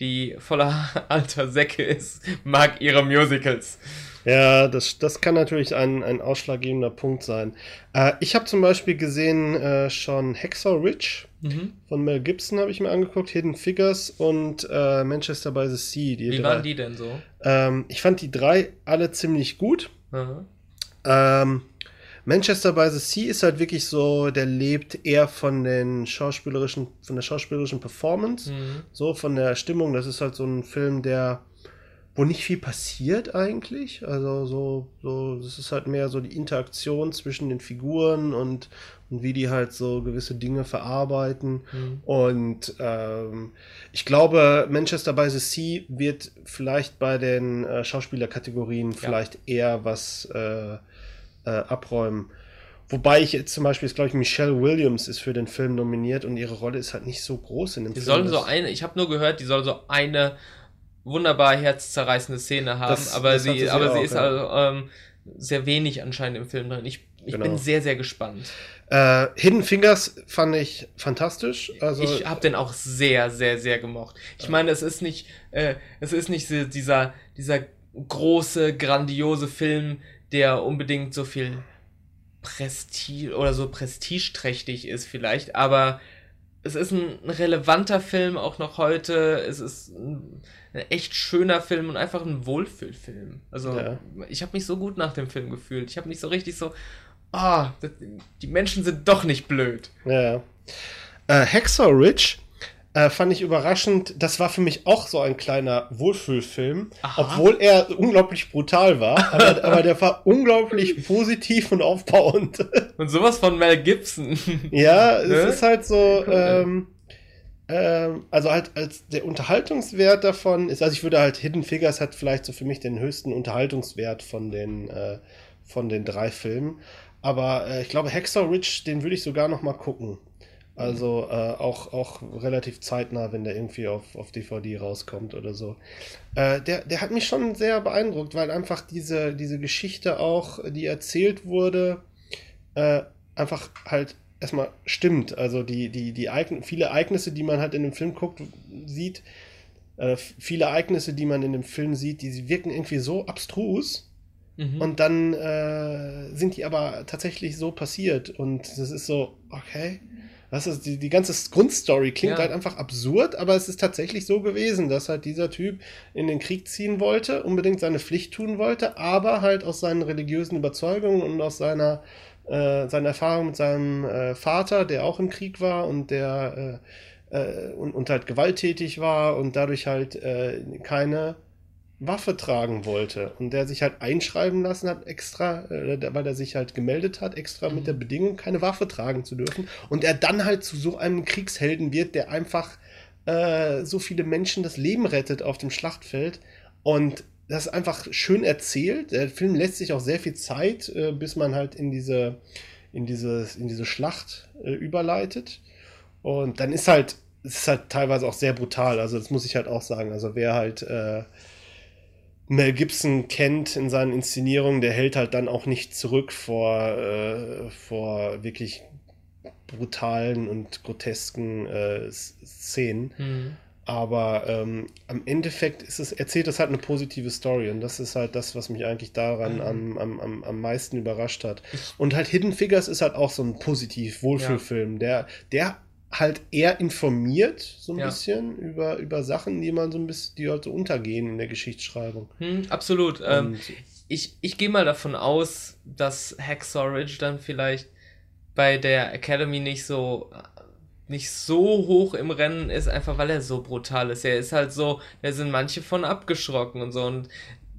die voller alter Säcke ist, mag ihre Musicals. Ja, das, das kann natürlich ein, ein ausschlaggebender Punkt sein. Äh, ich habe zum Beispiel gesehen äh, schon Hacksaw Ridge mhm. von Mel Gibson habe ich mir angeguckt, Hidden Figures und äh, Manchester by the Sea. Wie drei. waren die denn so? Ähm, ich fand die drei alle ziemlich gut. Mhm. Ähm, Manchester by the Sea ist halt wirklich so, der lebt eher von den schauspielerischen, von der schauspielerischen Performance, mhm. so von der Stimmung. Das ist halt so ein Film, der wo nicht viel passiert eigentlich. Also so, so, das ist halt mehr so die Interaktion zwischen den Figuren und, und wie die halt so gewisse Dinge verarbeiten. Mhm. Und ähm, ich glaube, Manchester by the Sea wird vielleicht bei den äh, Schauspielerkategorien ja. vielleicht eher was äh, äh, abräumen. Wobei ich jetzt zum Beispiel, ist, glaube ich, Michelle Williams ist für den Film nominiert und ihre Rolle ist halt nicht so groß in dem die Film. Die sollen so eine, ich habe nur gehört, die soll so eine wunderbar herzzerreißende Szene haben, das, aber das sie, sie, aber auch, sie ist ja. also, ähm, sehr wenig anscheinend im Film drin. Ich, ich genau. bin sehr, sehr gespannt. Äh, Hidden Fingers fand ich fantastisch. Also, ich habe den auch sehr, sehr, sehr gemocht. Ich meine, es ist nicht, äh, es ist nicht dieser, dieser große, grandiose Film, der unbedingt so viel Prestige oder so prestigeträchtig ist vielleicht, aber es ist ein relevanter Film auch noch heute. Es ist ein, echt schöner Film und einfach ein Wohlfühlfilm. Also ja. ich habe mich so gut nach dem Film gefühlt. Ich habe mich so richtig so, ah, oh, die Menschen sind doch nicht blöd. Ja. Äh, Hacksaw Ridge äh, fand ich überraschend. Das war für mich auch so ein kleiner Wohlfühlfilm, Aha. obwohl er unglaublich brutal war. Aber, aber, der war unglaublich positiv und aufbauend. Und sowas von Mel Gibson. Ja, es ne? ist halt so. Ähm, ähm, also halt als der Unterhaltungswert davon ist, also ich würde halt Hidden Figures hat vielleicht so für mich den höchsten Unterhaltungswert von den äh, von den drei Filmen. Aber äh, ich glaube, Hacksaw Ridge, den würde ich sogar noch mal gucken. Also äh, auch, auch relativ zeitnah, wenn der irgendwie auf, auf DVD rauskommt oder so. Äh, der, der hat mich schon sehr beeindruckt, weil einfach diese, diese Geschichte auch, die erzählt wurde, äh, einfach halt erstmal stimmt. Also die, die, die Ereign viele Ereignisse, die man halt in dem Film guckt, sieht, äh, viele Ereignisse, die man in dem Film sieht, die wirken irgendwie so abstrus. Mhm. Und dann äh, sind die aber tatsächlich so passiert. Und das ist so, okay. Das ist die, die ganze Grundstory klingt ja. halt einfach absurd, aber es ist tatsächlich so gewesen, dass halt dieser Typ in den Krieg ziehen wollte, unbedingt seine Pflicht tun wollte, aber halt aus seinen religiösen Überzeugungen und aus seiner, äh, seiner Erfahrung mit seinem äh, Vater, der auch im Krieg war und der äh, äh und, und halt gewalttätig war und dadurch halt äh, keine Waffe tragen wollte und der sich halt einschreiben lassen hat, extra, äh, weil er sich halt gemeldet hat, extra mit der mhm. Bedingung, keine Waffe tragen zu dürfen. Und er dann halt zu so einem Kriegshelden wird, der einfach äh, so viele Menschen das Leben rettet auf dem Schlachtfeld. Und das ist einfach schön erzählt. Der Film lässt sich auch sehr viel Zeit, äh, bis man halt in diese in, dieses, in diese Schlacht äh, überleitet. Und dann ist halt, es ist halt teilweise auch sehr brutal. Also, das muss ich halt auch sagen. Also, wer halt äh, Mel Gibson kennt in seinen Inszenierungen, der hält halt dann auch nicht zurück vor, äh, vor wirklich brutalen und grotesken äh, Szenen. Mhm. Aber ähm, am Endeffekt ist es, erzählt es halt eine positive Story und das ist halt das, was mich eigentlich daran mhm. am, am, am meisten überrascht hat. Und halt Hidden Figures ist halt auch so ein positiv Wohlfühlfilm, ja. der, der halt eher informiert, so ein ja. bisschen, über, über Sachen, die man so ein bisschen, die halt so untergehen in der Geschichtsschreibung. Hm, absolut. Ähm, ich ich gehe mal davon aus, dass Hacksaw Ridge dann vielleicht bei der Academy nicht so nicht so hoch im Rennen ist, einfach weil er so brutal ist. Er ist halt so, da sind manche von abgeschrocken und so. Und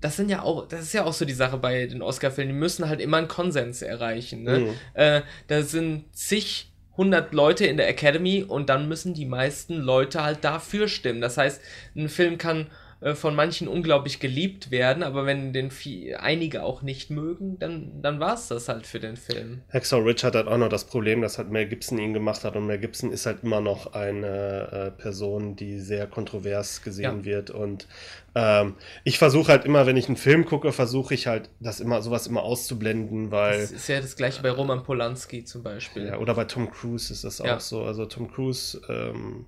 das sind ja auch, das ist ja auch so die Sache bei den Oscar-Filmen, die müssen halt immer einen Konsens erreichen. Ne? Mhm. Äh, da sind zig hundert Leute in der Academy und dann müssen die meisten Leute halt dafür stimmen. Das heißt, ein Film kann äh, von manchen unglaublich geliebt werden, aber wenn den viel, einige auch nicht mögen, dann, dann war es das halt für den Film. Hacksaw Ridge hat halt auch noch das Problem, dass halt Mel Gibson ihn gemacht hat und Mel Gibson ist halt immer noch eine äh, Person, die sehr kontrovers gesehen ja. wird und ähm, ich versuche halt immer, wenn ich einen Film gucke, versuche ich halt das immer sowas immer auszublenden, weil das ist ja das gleiche bei Roman Polanski zum Beispiel. Ja, oder bei Tom Cruise ist das ja. auch so. Also Tom Cruise, ähm,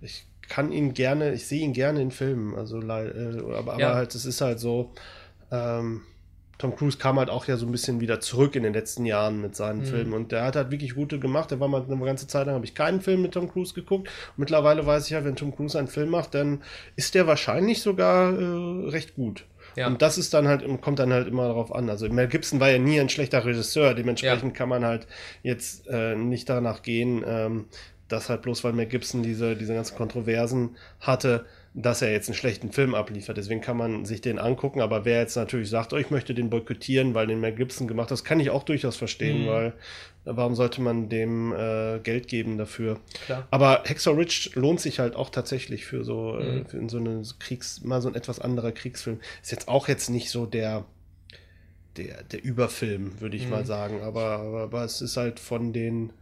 ich kann ihn gerne, ich sehe ihn gerne in Filmen, also äh, aber, ja. aber halt, es ist halt so, ähm, Tom Cruise kam halt auch ja so ein bisschen wieder zurück in den letzten Jahren mit seinen mhm. Filmen und der hat halt wirklich gute gemacht. Der war mal eine ganze Zeit lang, habe ich keinen Film mit Tom Cruise geguckt. Und mittlerweile weiß ich ja, wenn Tom Cruise einen Film macht, dann ist der wahrscheinlich sogar äh, recht gut. Ja. Und das ist dann halt, kommt dann halt immer darauf an. Also Mel Gibson war ja nie ein schlechter Regisseur, dementsprechend ja. kann man halt jetzt äh, nicht danach gehen, ähm, dass halt bloß weil Mel Gibson diese, diese ganzen Kontroversen hatte, dass er jetzt einen schlechten Film abliefert. Deswegen kann man sich den angucken, aber wer jetzt natürlich sagt, oh, ich möchte den boykottieren, weil den Mel Gibson gemacht hat, das kann ich auch durchaus verstehen, mhm. weil warum sollte man dem äh, Geld geben dafür? Klar. Aber Hexor Rich lohnt sich halt auch tatsächlich für so, äh, mhm. äh, für in so eine Kriegs, mal so ein etwas anderer Kriegsfilm. Ist jetzt auch jetzt nicht so der, der, der Überfilm, würde ich mhm. mal sagen, aber, aber, aber es ist halt von den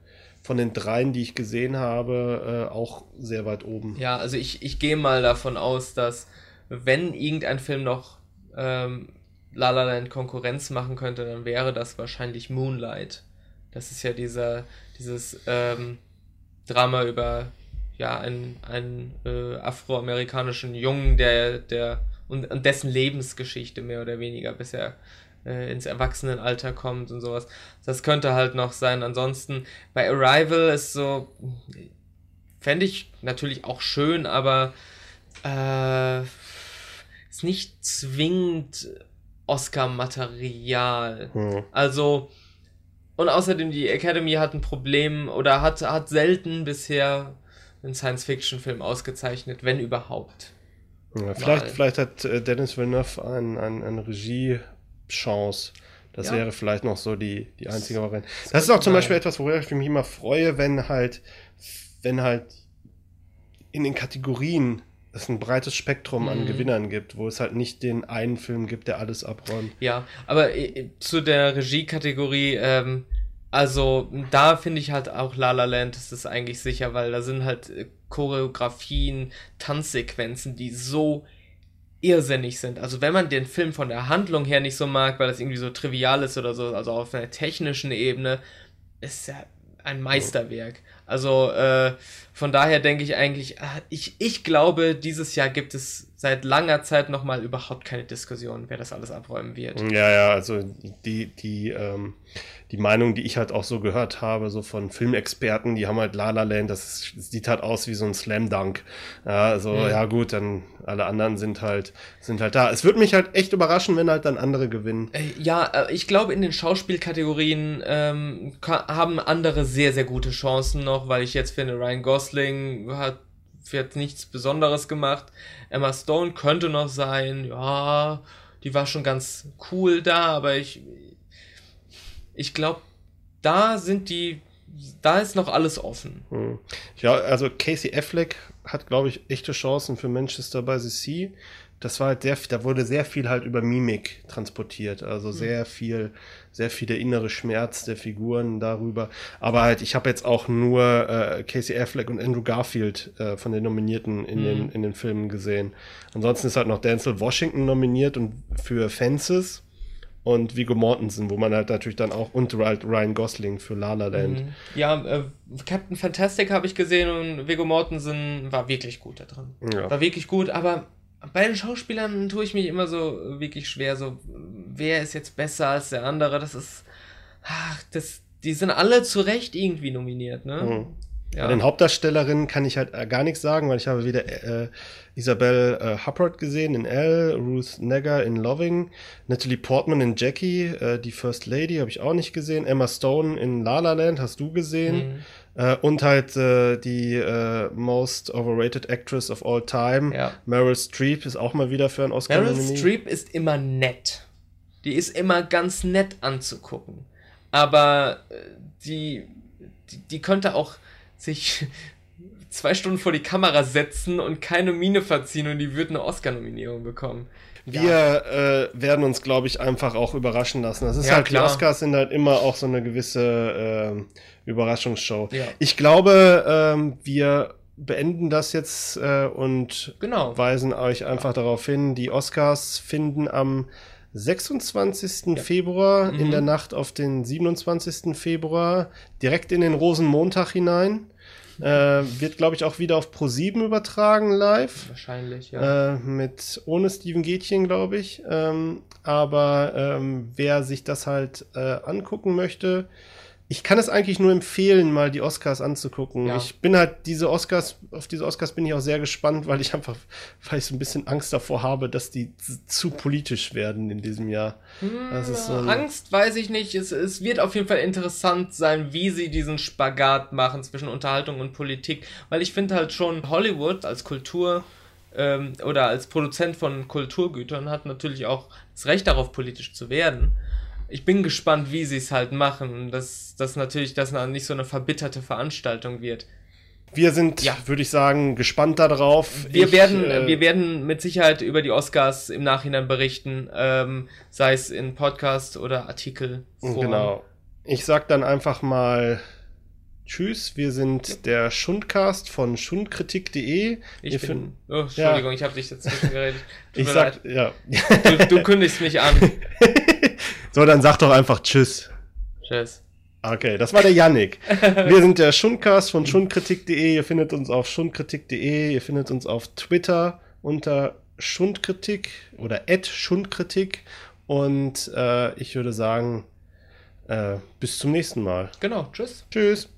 von den dreien, die ich gesehen habe, äh, auch sehr weit oben. Ja, also ich, ich gehe mal davon aus, dass wenn irgendein Film noch ähm, La La Land Konkurrenz machen könnte, dann wäre das wahrscheinlich Moonlight. Das ist ja dieser, dieses ähm, Drama über ja, einen, einen äh, afroamerikanischen Jungen, der, der und, und dessen Lebensgeschichte mehr oder weniger bisher äh, ins Erwachsenenalter kommt und sowas. Das könnte halt noch sein. Ansonsten bei Arrival ist so, fände ich natürlich auch schön, aber äh, ist nicht zwingend Oscar-Material. Hm. Also, und außerdem die Academy hat ein Problem oder hat, hat selten bisher einen Science-Fiction-Film ausgezeichnet, wenn überhaupt. Ja, vielleicht, vielleicht hat äh, Dennis Villeneuve ein, ein, eine Regie Chance. Das ja. wäre vielleicht noch so die, die einzige Variante. Das, das ist auch zum Beispiel etwas, worüber ich mich immer freue, wenn halt, wenn halt in den Kategorien es ein breites Spektrum an mhm. Gewinnern gibt, wo es halt nicht den einen Film gibt, der alles abräumt. Ja, aber äh, zu der Regie-Kategorie, ähm, also da finde ich halt auch La La Land ist es eigentlich sicher, weil da sind halt äh, Choreografien, Tanzsequenzen, die so irrsinnig sind. Also wenn man den Film von der Handlung her nicht so mag, weil das irgendwie so trivial ist oder so, also auf einer technischen Ebene, ist ja ein Meisterwerk. Also äh, von daher denke ich eigentlich, ah, ich, ich glaube, dieses Jahr gibt es seit langer Zeit nochmal überhaupt keine Diskussion, wer das alles abräumen wird. Ja, ja, also die, die, ähm, die Meinung, die ich halt auch so gehört habe, so von Filmexperten, die haben halt La La Land, das, sieht halt aus wie so ein Slam Dunk. Ja, also, mhm. ja gut, dann alle anderen sind halt, sind halt da. Es würde mich halt echt überraschen, wenn halt dann andere gewinnen. Äh, ja, äh, ich glaube, in den Schauspielkategorien ähm, haben andere sehr, sehr gute Chancen noch, weil ich jetzt finde, Ryan Gosling hat jetzt nichts Besonderes gemacht. Emma Stone könnte noch sein, ja, die war schon ganz cool da, aber ich, ich glaube, da sind die, da ist noch alles offen. Hm. Ja, also Casey Affleck hat, glaube ich, echte Chancen für Manchester by the Sea. Das war halt sehr, da wurde sehr viel halt über Mimik transportiert. Also mhm. sehr viel, sehr viel der innere Schmerz der Figuren darüber. Aber halt, ich habe jetzt auch nur äh, Casey Affleck und Andrew Garfield äh, von den Nominierten in, mhm. den, in den Filmen gesehen. Ansonsten ist halt noch Denzel Washington nominiert und für Fences und Vigo Mortensen, wo man halt natürlich dann auch und Ryan Gosling für La La Land. Mhm. Ja, äh, Captain Fantastic habe ich gesehen und Vigo Mortensen war wirklich gut da drin. Ja. War wirklich gut, aber bei den Schauspielern tue ich mich immer so wirklich schwer, so wer ist jetzt besser als der andere? Das ist ach, das die sind alle zu Recht irgendwie nominiert, ne? Mhm. Ja. Bei den Hauptdarstellerinnen kann ich halt äh, gar nichts sagen, weil ich habe wieder äh, Isabel äh, Huppert gesehen in Elle, Ruth Negger in Loving, Natalie Portman in Jackie, äh, die First Lady habe ich auch nicht gesehen, Emma Stone in La La Land hast du gesehen mhm. Äh, und halt äh, die Most Overrated Actress of All Time, ja. Meryl Streep ist auch mal wieder für einen Oscar Meryl Streep ist immer nett. Die ist immer ganz nett anzugucken. Aber die, die, die könnte auch sich zwei Stunden vor die Kamera setzen und keine Miene verziehen und die würden eine Oscar-Nominierung bekommen. Wir ja. äh, werden uns, glaube ich, einfach auch überraschen lassen. Das ist ja, halt, klar. die Oscars sind halt immer auch so eine gewisse äh, Überraschungsshow. Ja. Ich glaube, ähm, wir beenden das jetzt äh, und genau. weisen euch einfach darauf hin, die Oscars finden am 26. Ja. Februar mhm. in der Nacht auf den 27. Februar direkt in den Rosenmontag hinein. Äh, wird, glaube ich, auch wieder auf Pro7 übertragen live. Wahrscheinlich, ja. Äh, mit, ohne Steven Gätchen, glaube ich. Ähm, aber ähm, wer sich das halt äh, angucken möchte, ich kann es eigentlich nur empfehlen, mal die Oscars anzugucken. Ja. Ich bin halt diese Oscars, auf diese Oscars bin ich auch sehr gespannt, weil ich einfach, weil ich so ein bisschen Angst davor habe, dass die zu politisch werden in diesem Jahr. Hm, so Angst weiß ich nicht. Es, es wird auf jeden Fall interessant sein, wie sie diesen Spagat machen zwischen Unterhaltung und Politik, weil ich finde halt schon Hollywood als Kultur ähm, oder als Produzent von Kulturgütern hat natürlich auch das Recht darauf, politisch zu werden ich bin gespannt, wie sie es halt machen. Dass das natürlich das nicht so eine verbitterte Veranstaltung wird. Wir sind, ja. würde ich sagen, gespannt darauf. Wir ich, werden, äh, wir werden mit Sicherheit über die Oscars im Nachhinein berichten, ähm, sei es in Podcast oder Artikel. Genau. Ich sag dann einfach mal Tschüss. Wir sind der Schundcast von schundkritik.de. Ich bin, oh, Entschuldigung, ja. ich habe dich dazwischen geredet. ich sag, leid. ja. Du, du kündigst mich an. So, dann sag doch einfach Tschüss. Tschüss. Okay, das war der Yannick. Wir sind der Schundcast von schundkritik.de. Ihr findet uns auf schundkritik.de. Ihr findet uns auf Twitter unter Schundkritik oder Schundkritik. Und äh, ich würde sagen, äh, bis zum nächsten Mal. Genau, tschüss. Tschüss.